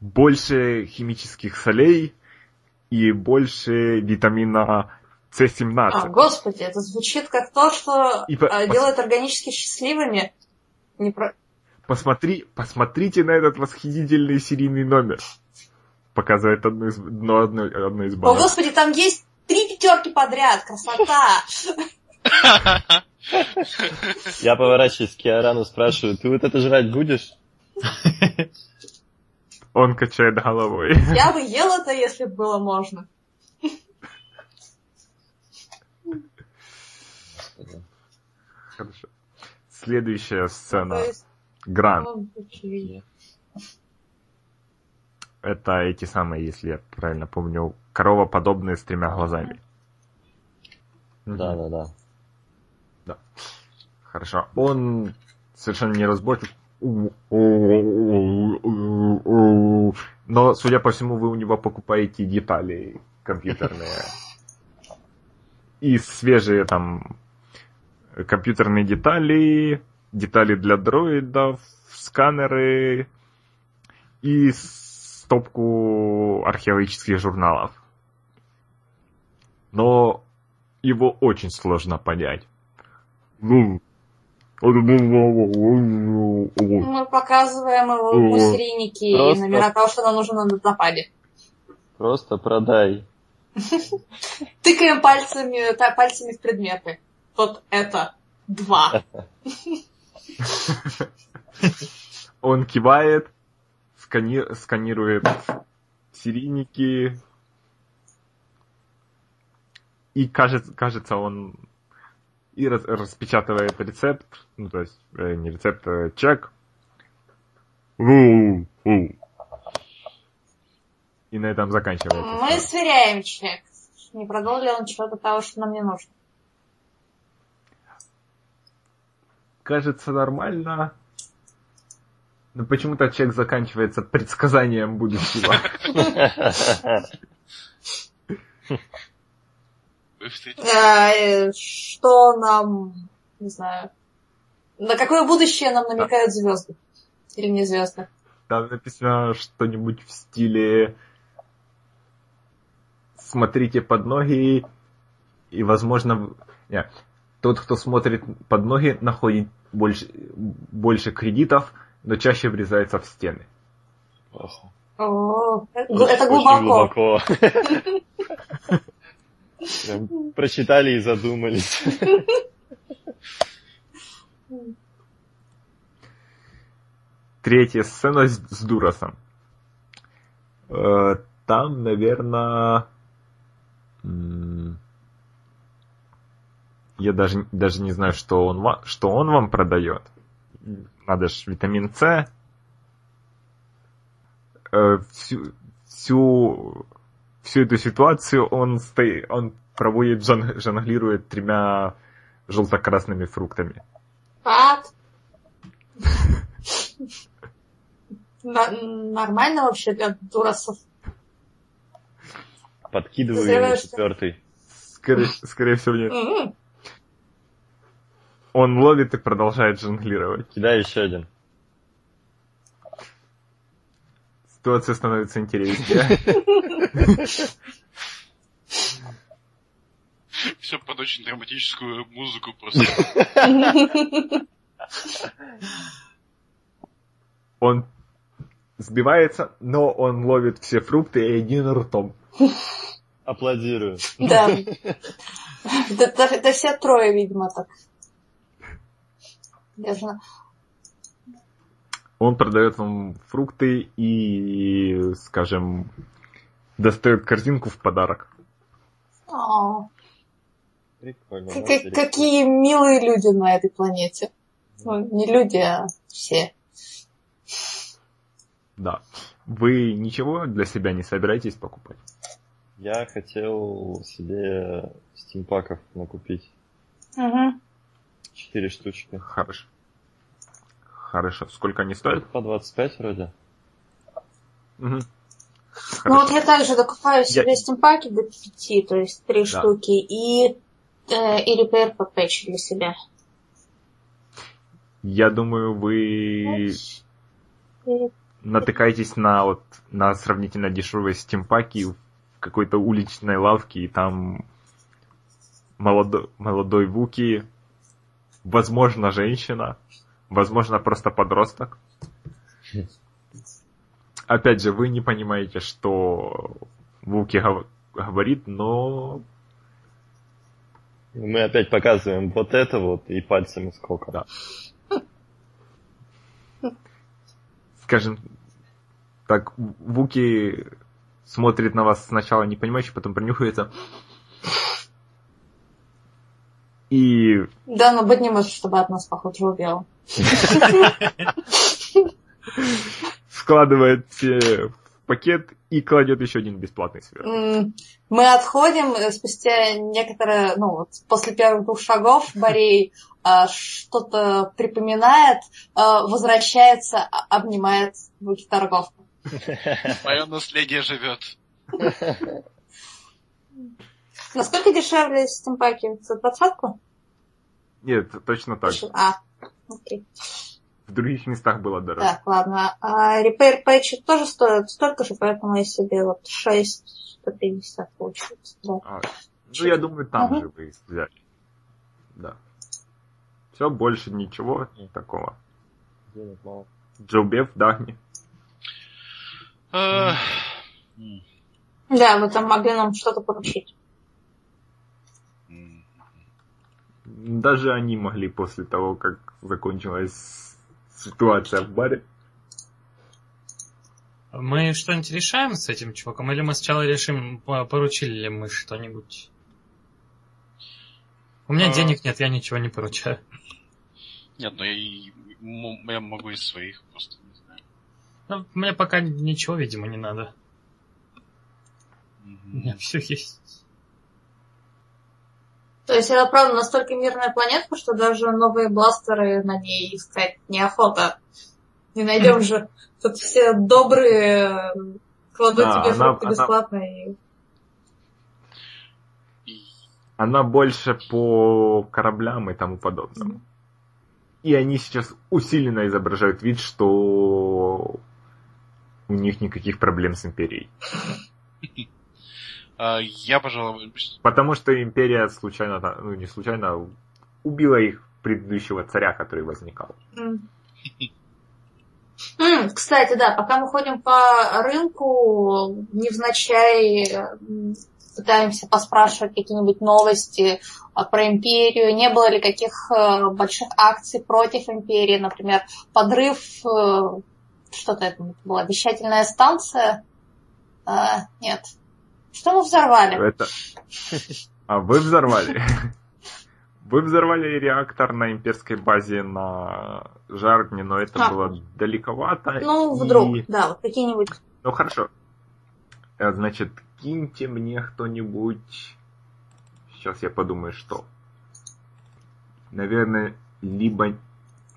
Больше химических солей и больше витамина С17. А, господи, это звучит как то, что И по- а, пос- делает органически счастливыми. Не про... Посмотри, посмотрите на этот восхитительный серийный номер. Показывает одну из, ну, одну, одну из О, банок. господи, там есть три пятерки подряд, красота! Я поворачиваюсь к Киарану, спрашиваю, ты вот это жрать будешь? Он качает головой. Я бы ел это, если бы было можно. Хорошо. Следующая сцена. очевидно. Это эти самые, если я правильно помню, коровоподобные с тремя глазами. Да, да, да. Хорошо. Он совершенно неразборчив. Но, судя по всему, вы у него покупаете детали компьютерные. И свежие там компьютерные детали, детали для дроидов, сканеры и стопку археологических журналов. Но его очень сложно понять. Ну, Мы показываем его серийники и Просто- номера того, что нам нужно на нападе. Просто продай. Тыкаем пальцами, та- пальцами в предметы. Вот это. Два. Он кивает, скани- сканирует серийники. И кажется, кажется, он и рас- распечатывает рецепт, ну то есть э, не рецепт, а чек. И на этом заканчивается. Мы сверяем чек. Не продал ли он чего-то того, что нам не нужно. Кажется нормально. Но почему-то чек заканчивается предсказанием будущего. Вы встретитесь. Э, Что нам, не знаю, на какое будущее нам намекают звезды? Или не звезды? Там написано что-нибудь в стиле смотрите под ноги и, возможно, в- не, тот, кто смотрит под ноги, находит больше, больше кредитов, но чаще врезается в стены. О, это глубоко. Прям прочитали и задумались. Третья сцена с, с Дурасом. Э, Там, наверное... Я даже, даже не знаю, что он, что он вам продает. Надо ж витамин С. Э, Всю, всю, всю эту ситуацию он, стоит, он проводит, жон- жонглирует тремя желто-красными фруктами. Пат. На- Нормально вообще для дурасов? Подкидываю ему четвертый. Скорее, скорее всего, нет. Он ловит и продолжает жонглировать. Кидай еще один. Ситуация становится интереснее. Все под очень драматическую музыку просто. Он сбивается, но он ловит все фрукты и один ртом. Аплодирую. Да. Да, да- да все трое, видимо, так. Даже на- Он продает вам фрукты и, скажем, достает корзинку в подарок. О, Прикольно. да. Какие милые люди на этой планете. Ну, не люди, а все. Да. Вы ничего для себя не собираетесь покупать? Я хотел себе стимпаков накупить. Мгм. Четыре штучки. Хорошо. Хорошо. Сколько они стоят? По 25 вроде. Мгм. Ну вот Хорошо. я также докупаю себе Я- стимпаки до пяти, то есть три Да. штуки, и, э, и repair по патч для себя. Я думаю, вы натыкаетесь на вот на сравнительно дешевые стимпаки в какой-то уличной лавке, и там молодой, молодой Вуки, возможно, женщина, возможно, просто подросток. Опять же, вы не понимаете, что Вуки гов- говорит, но Мы опять показываем вот это вот и пальцами сколько. Да. скажем так, Вуки смотрит на вас сначала не понимающе, потом принюхается. И Да, но быть не может, чтобы от нас похоже убил. складывает все в пакет и кладет еще один бесплатный сверх. Мы отходим, э, спустя некоторое, ну, вот после первых двух шагов Борей а, что-то припоминает, а, возвращается, а- обнимает руки торговку. Мое наследие живет. Насколько дешевле стимпаки? За двадцатку? Нет, точно так. А, окей. В других местах было дороже. Так, ладно. А repair page тоже стоит столько же, поэтому я себе вот 6 150 получается. Да. А, ну, я думаю, там Мгм. же вы их взяли. Да. Все, больше ничего такого. Денег мало. Джоубев, Дагни. Да, вы там могли нам что-то поручить. Даже они могли после того, как закончилась ситуация в баре. Мы что-нибудь решаем с этим чуваком? Или мы сначала решим, по- поручили ли мы что-нибудь? У меня А. денег нет, я ничего не поручаю. Нет, ну я, я могу из своих просто, не знаю. Ну, мне пока ничего, видимо, не надо. У Мгм. меня все есть. То есть это, правда, настолько мирная планетка, что даже новые бластеры на ней искать неохота. Не найдем же. Тут все добрые э, кладут Да, тебе фрукты она- бесплатно. И- Она больше по кораблям и тому подобному. И они сейчас усиленно изображают вид, что у них никаких проблем с империей. а, я, пожалуй, Потому что империя случайно, ну не случайно, а убила их предыдущего царя, который возникал. Кстати, да, пока мы ходим по рынку, невзначай пытаемся поспрашивать какие-нибудь новости а, про империю. Не было ли каких э, больших акций против империи, например, подрыв, э, что-то это была, вещательная станция? А, нет. Что мы взорвали? Это... А вы взорвали? Вы взорвали реактор на имперской базе на Жаргне, но это А. было далековато. Ну, и- вдруг, да, вот какие-нибудь Ну хорошо. Э, Значит, киньте мне кто-нибудь. Сейчас я подумаю, что. Наверное, либо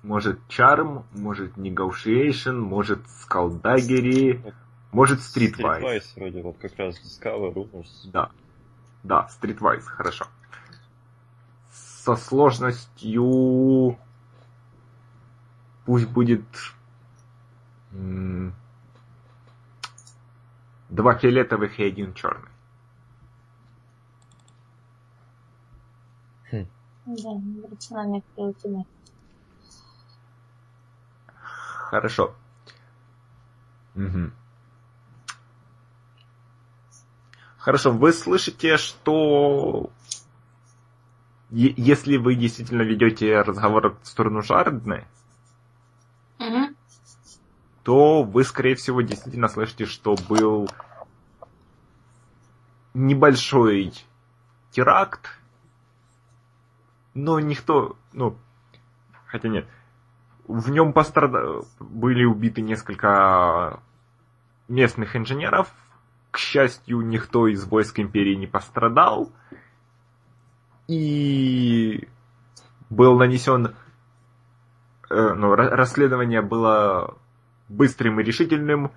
может Charm, может Negotiation, может Скалдагери, может Streetwise. Streetwise вроде вот как раз Discover, Rumors. Да. Да, Streetwise, хорошо. Со сложностью... Пусть будет... Два фиолетовых и один черный. да, рациональные креативные. Хорошо. Мгм. Хорошо, вы слышите, что если вы действительно ведете разговор в сторону Жардны, Мгм. то вы, скорее всего, действительно слышите, что был небольшой теракт, но никто, ну, хотя нет, в нем пострада... были убиты несколько местных инженеров, к счастью, никто из войск империи не пострадал, и был нанесен э, ну, ра- расследование было быстрым и решительным,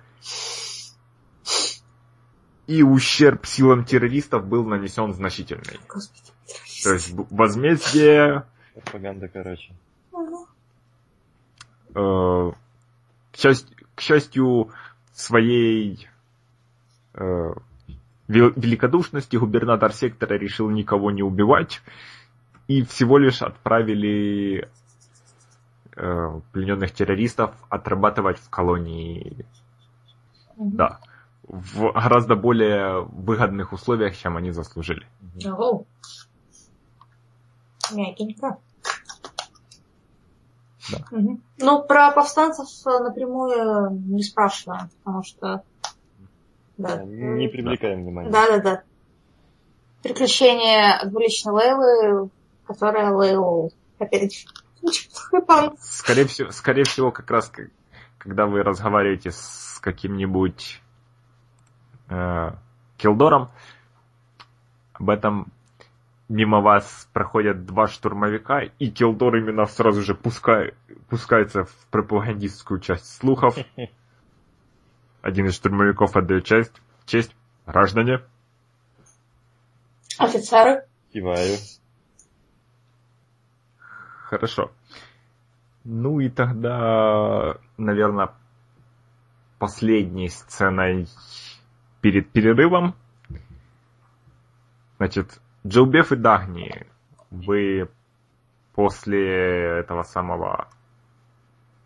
и ущерб силам террористов был нанесен значительный. Господи. То есть возмездие, Пропаганда, короче. Э, к, счастью, к счастью, своей великодушности губернатор сектора решил никого не убивать и всего лишь отправили э, плененных террористов отрабатывать в колонии, Мгм. да, в гораздо более выгодных условиях, чем они заслужили. Ого. Мягенько. Да. Мгм. Ну, про повстанцев э, напрямую не спрашиваю, потому что... Да. Да, Не привлекаем внимания. Да, да, да. Приключения двуличной Лейлы, которая Лейлу опять. Скорее всего, скорее всего, как раз когда вы разговариваете с каким-нибудь э, Килдором. Об этом мимо вас проходят два штурмовика, и Килдор именно сразу же пускай, пускается в пропагандистскую часть слухов. Один из штурмовиков отдает честь. Честь. Граждане. Офицеры. Киваю. Хорошо. Ну и тогда, наверное, последней сценой перед перерывом. Значит, Джилбеф и Дагни, вы после этого самого,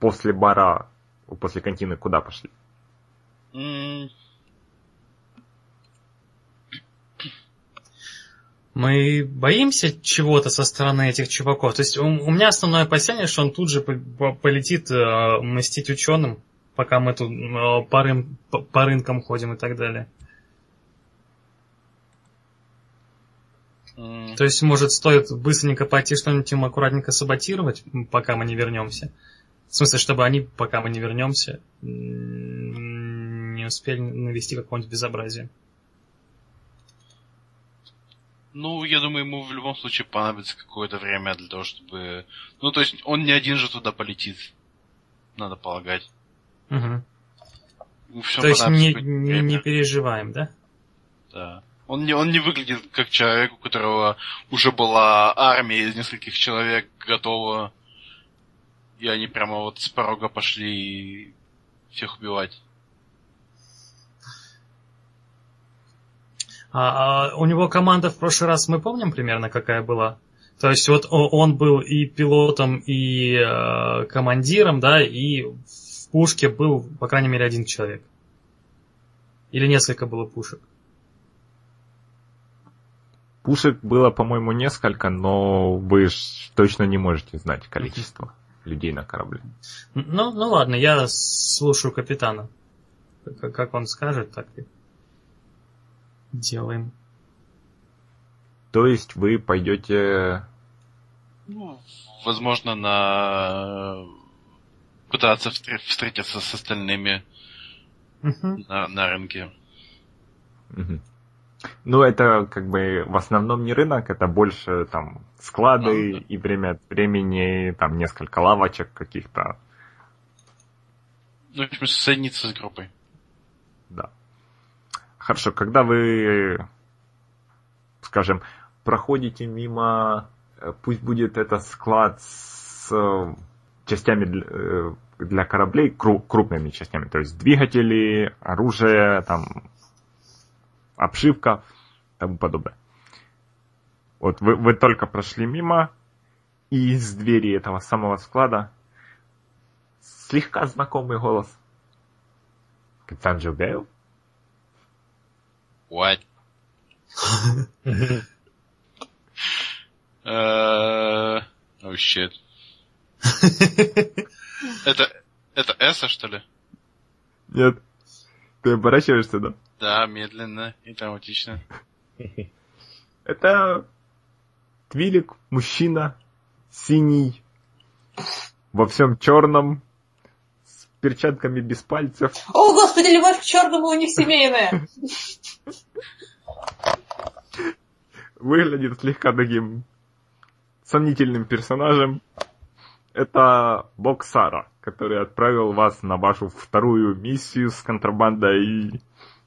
после бара, после кантины куда пошли? Мы боимся чего-то со стороны этих чуваков. То есть у, у меня основное опасение, что он тут же по- по- полетит э, мстить ученым, пока мы тут э, по, рын- по- по рынкам ходим и так далее. м, То есть, может, стоит быстренько пойти что-нибудь им аккуратненько саботировать, пока мы не вернемся. В смысле, чтобы они, пока мы не вернемся, не успели навести какое-нибудь безобразие. Ну, я думаю, ему в любом случае понадобится какое-то время для того, чтобы... Ну, то есть, он не один же туда полетит. Надо полагать. Ему всё То есть не, не, не переживаем, да? Да. Он не, он не выглядит как человек, у которого уже была армия из нескольких человек готова. И они прямо вот с порога пошли всех убивать. А, а у него команда в прошлый раз мы помним примерно какая была? То есть вот он был и пилотом, и э, командиром, да, и в пушке был, по крайней мере, один человек. Или несколько было пушек. Пушек было, по-моему, несколько, но вы точно не можете знать количество людей на корабле. Ну, ну ладно, я слушаю капитана. Как он скажет, так и делаем. То есть вы пойдете... Ну, возможно, на... Пытаться встр- встретиться с остальными Мгм. на, на рынке. Мгм. Ну, это как бы в основном не рынок, это больше там склады А, да. и время от времени там несколько лавочек каких-то, Ну, в смысле, соединиться с группой. да. Хорошо, когда вы, скажем, проходите мимо, э, пусть будет это склад с э, частями для, э, для кораблей, кру- крупными частями, то есть двигатели, оружие, там, обшивка, тому подобное. Вот вы, вы только прошли мимо, и из двери этого самого склада слегка знакомый голос. Капитан Джилбейл? What? Э, Oh shit. Это, это Эса, что ли? Нет. Ты оборачиваешься, да? Да, медленно и драматично. Это Твилик, мужчина, синий, во всем черном, с перчатками без пальцев. О, господи, любовь к черному у них семейная. Выглядит слегка таким сомнительным персонажем. Это Бог Сара, который отправил вас на вашу вторую миссию с контрабандой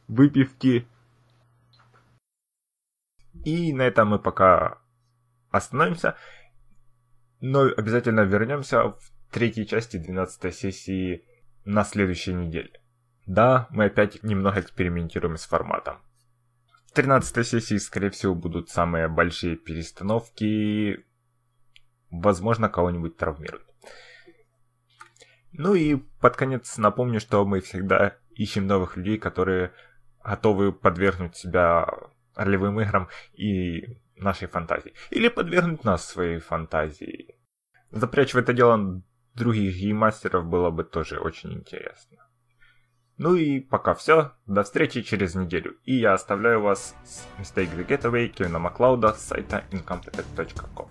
выпивки. И на этом мы пока остановимся. Но обязательно вернемся в третьей части 12 сессии на следующей неделе. Да, мы опять немного экспериментируем с форматом. В 13 сессии, скорее всего, будут самые большие перестановки. Возможно, кого-нибудь травмируют. Ну и под конец напомню, что мы всегда ищем новых людей, которые готовы подвергнуть себя ролевым играм и нашей фантазии. Или подвергнуть нас своей фантазии. Запрячь в это дело других геймастеров было бы тоже очень интересно. Ну и пока все. До встречи через неделю. И я оставляю вас с Mistake the Getaway Кевина Маклауда с сайта incompetent.com.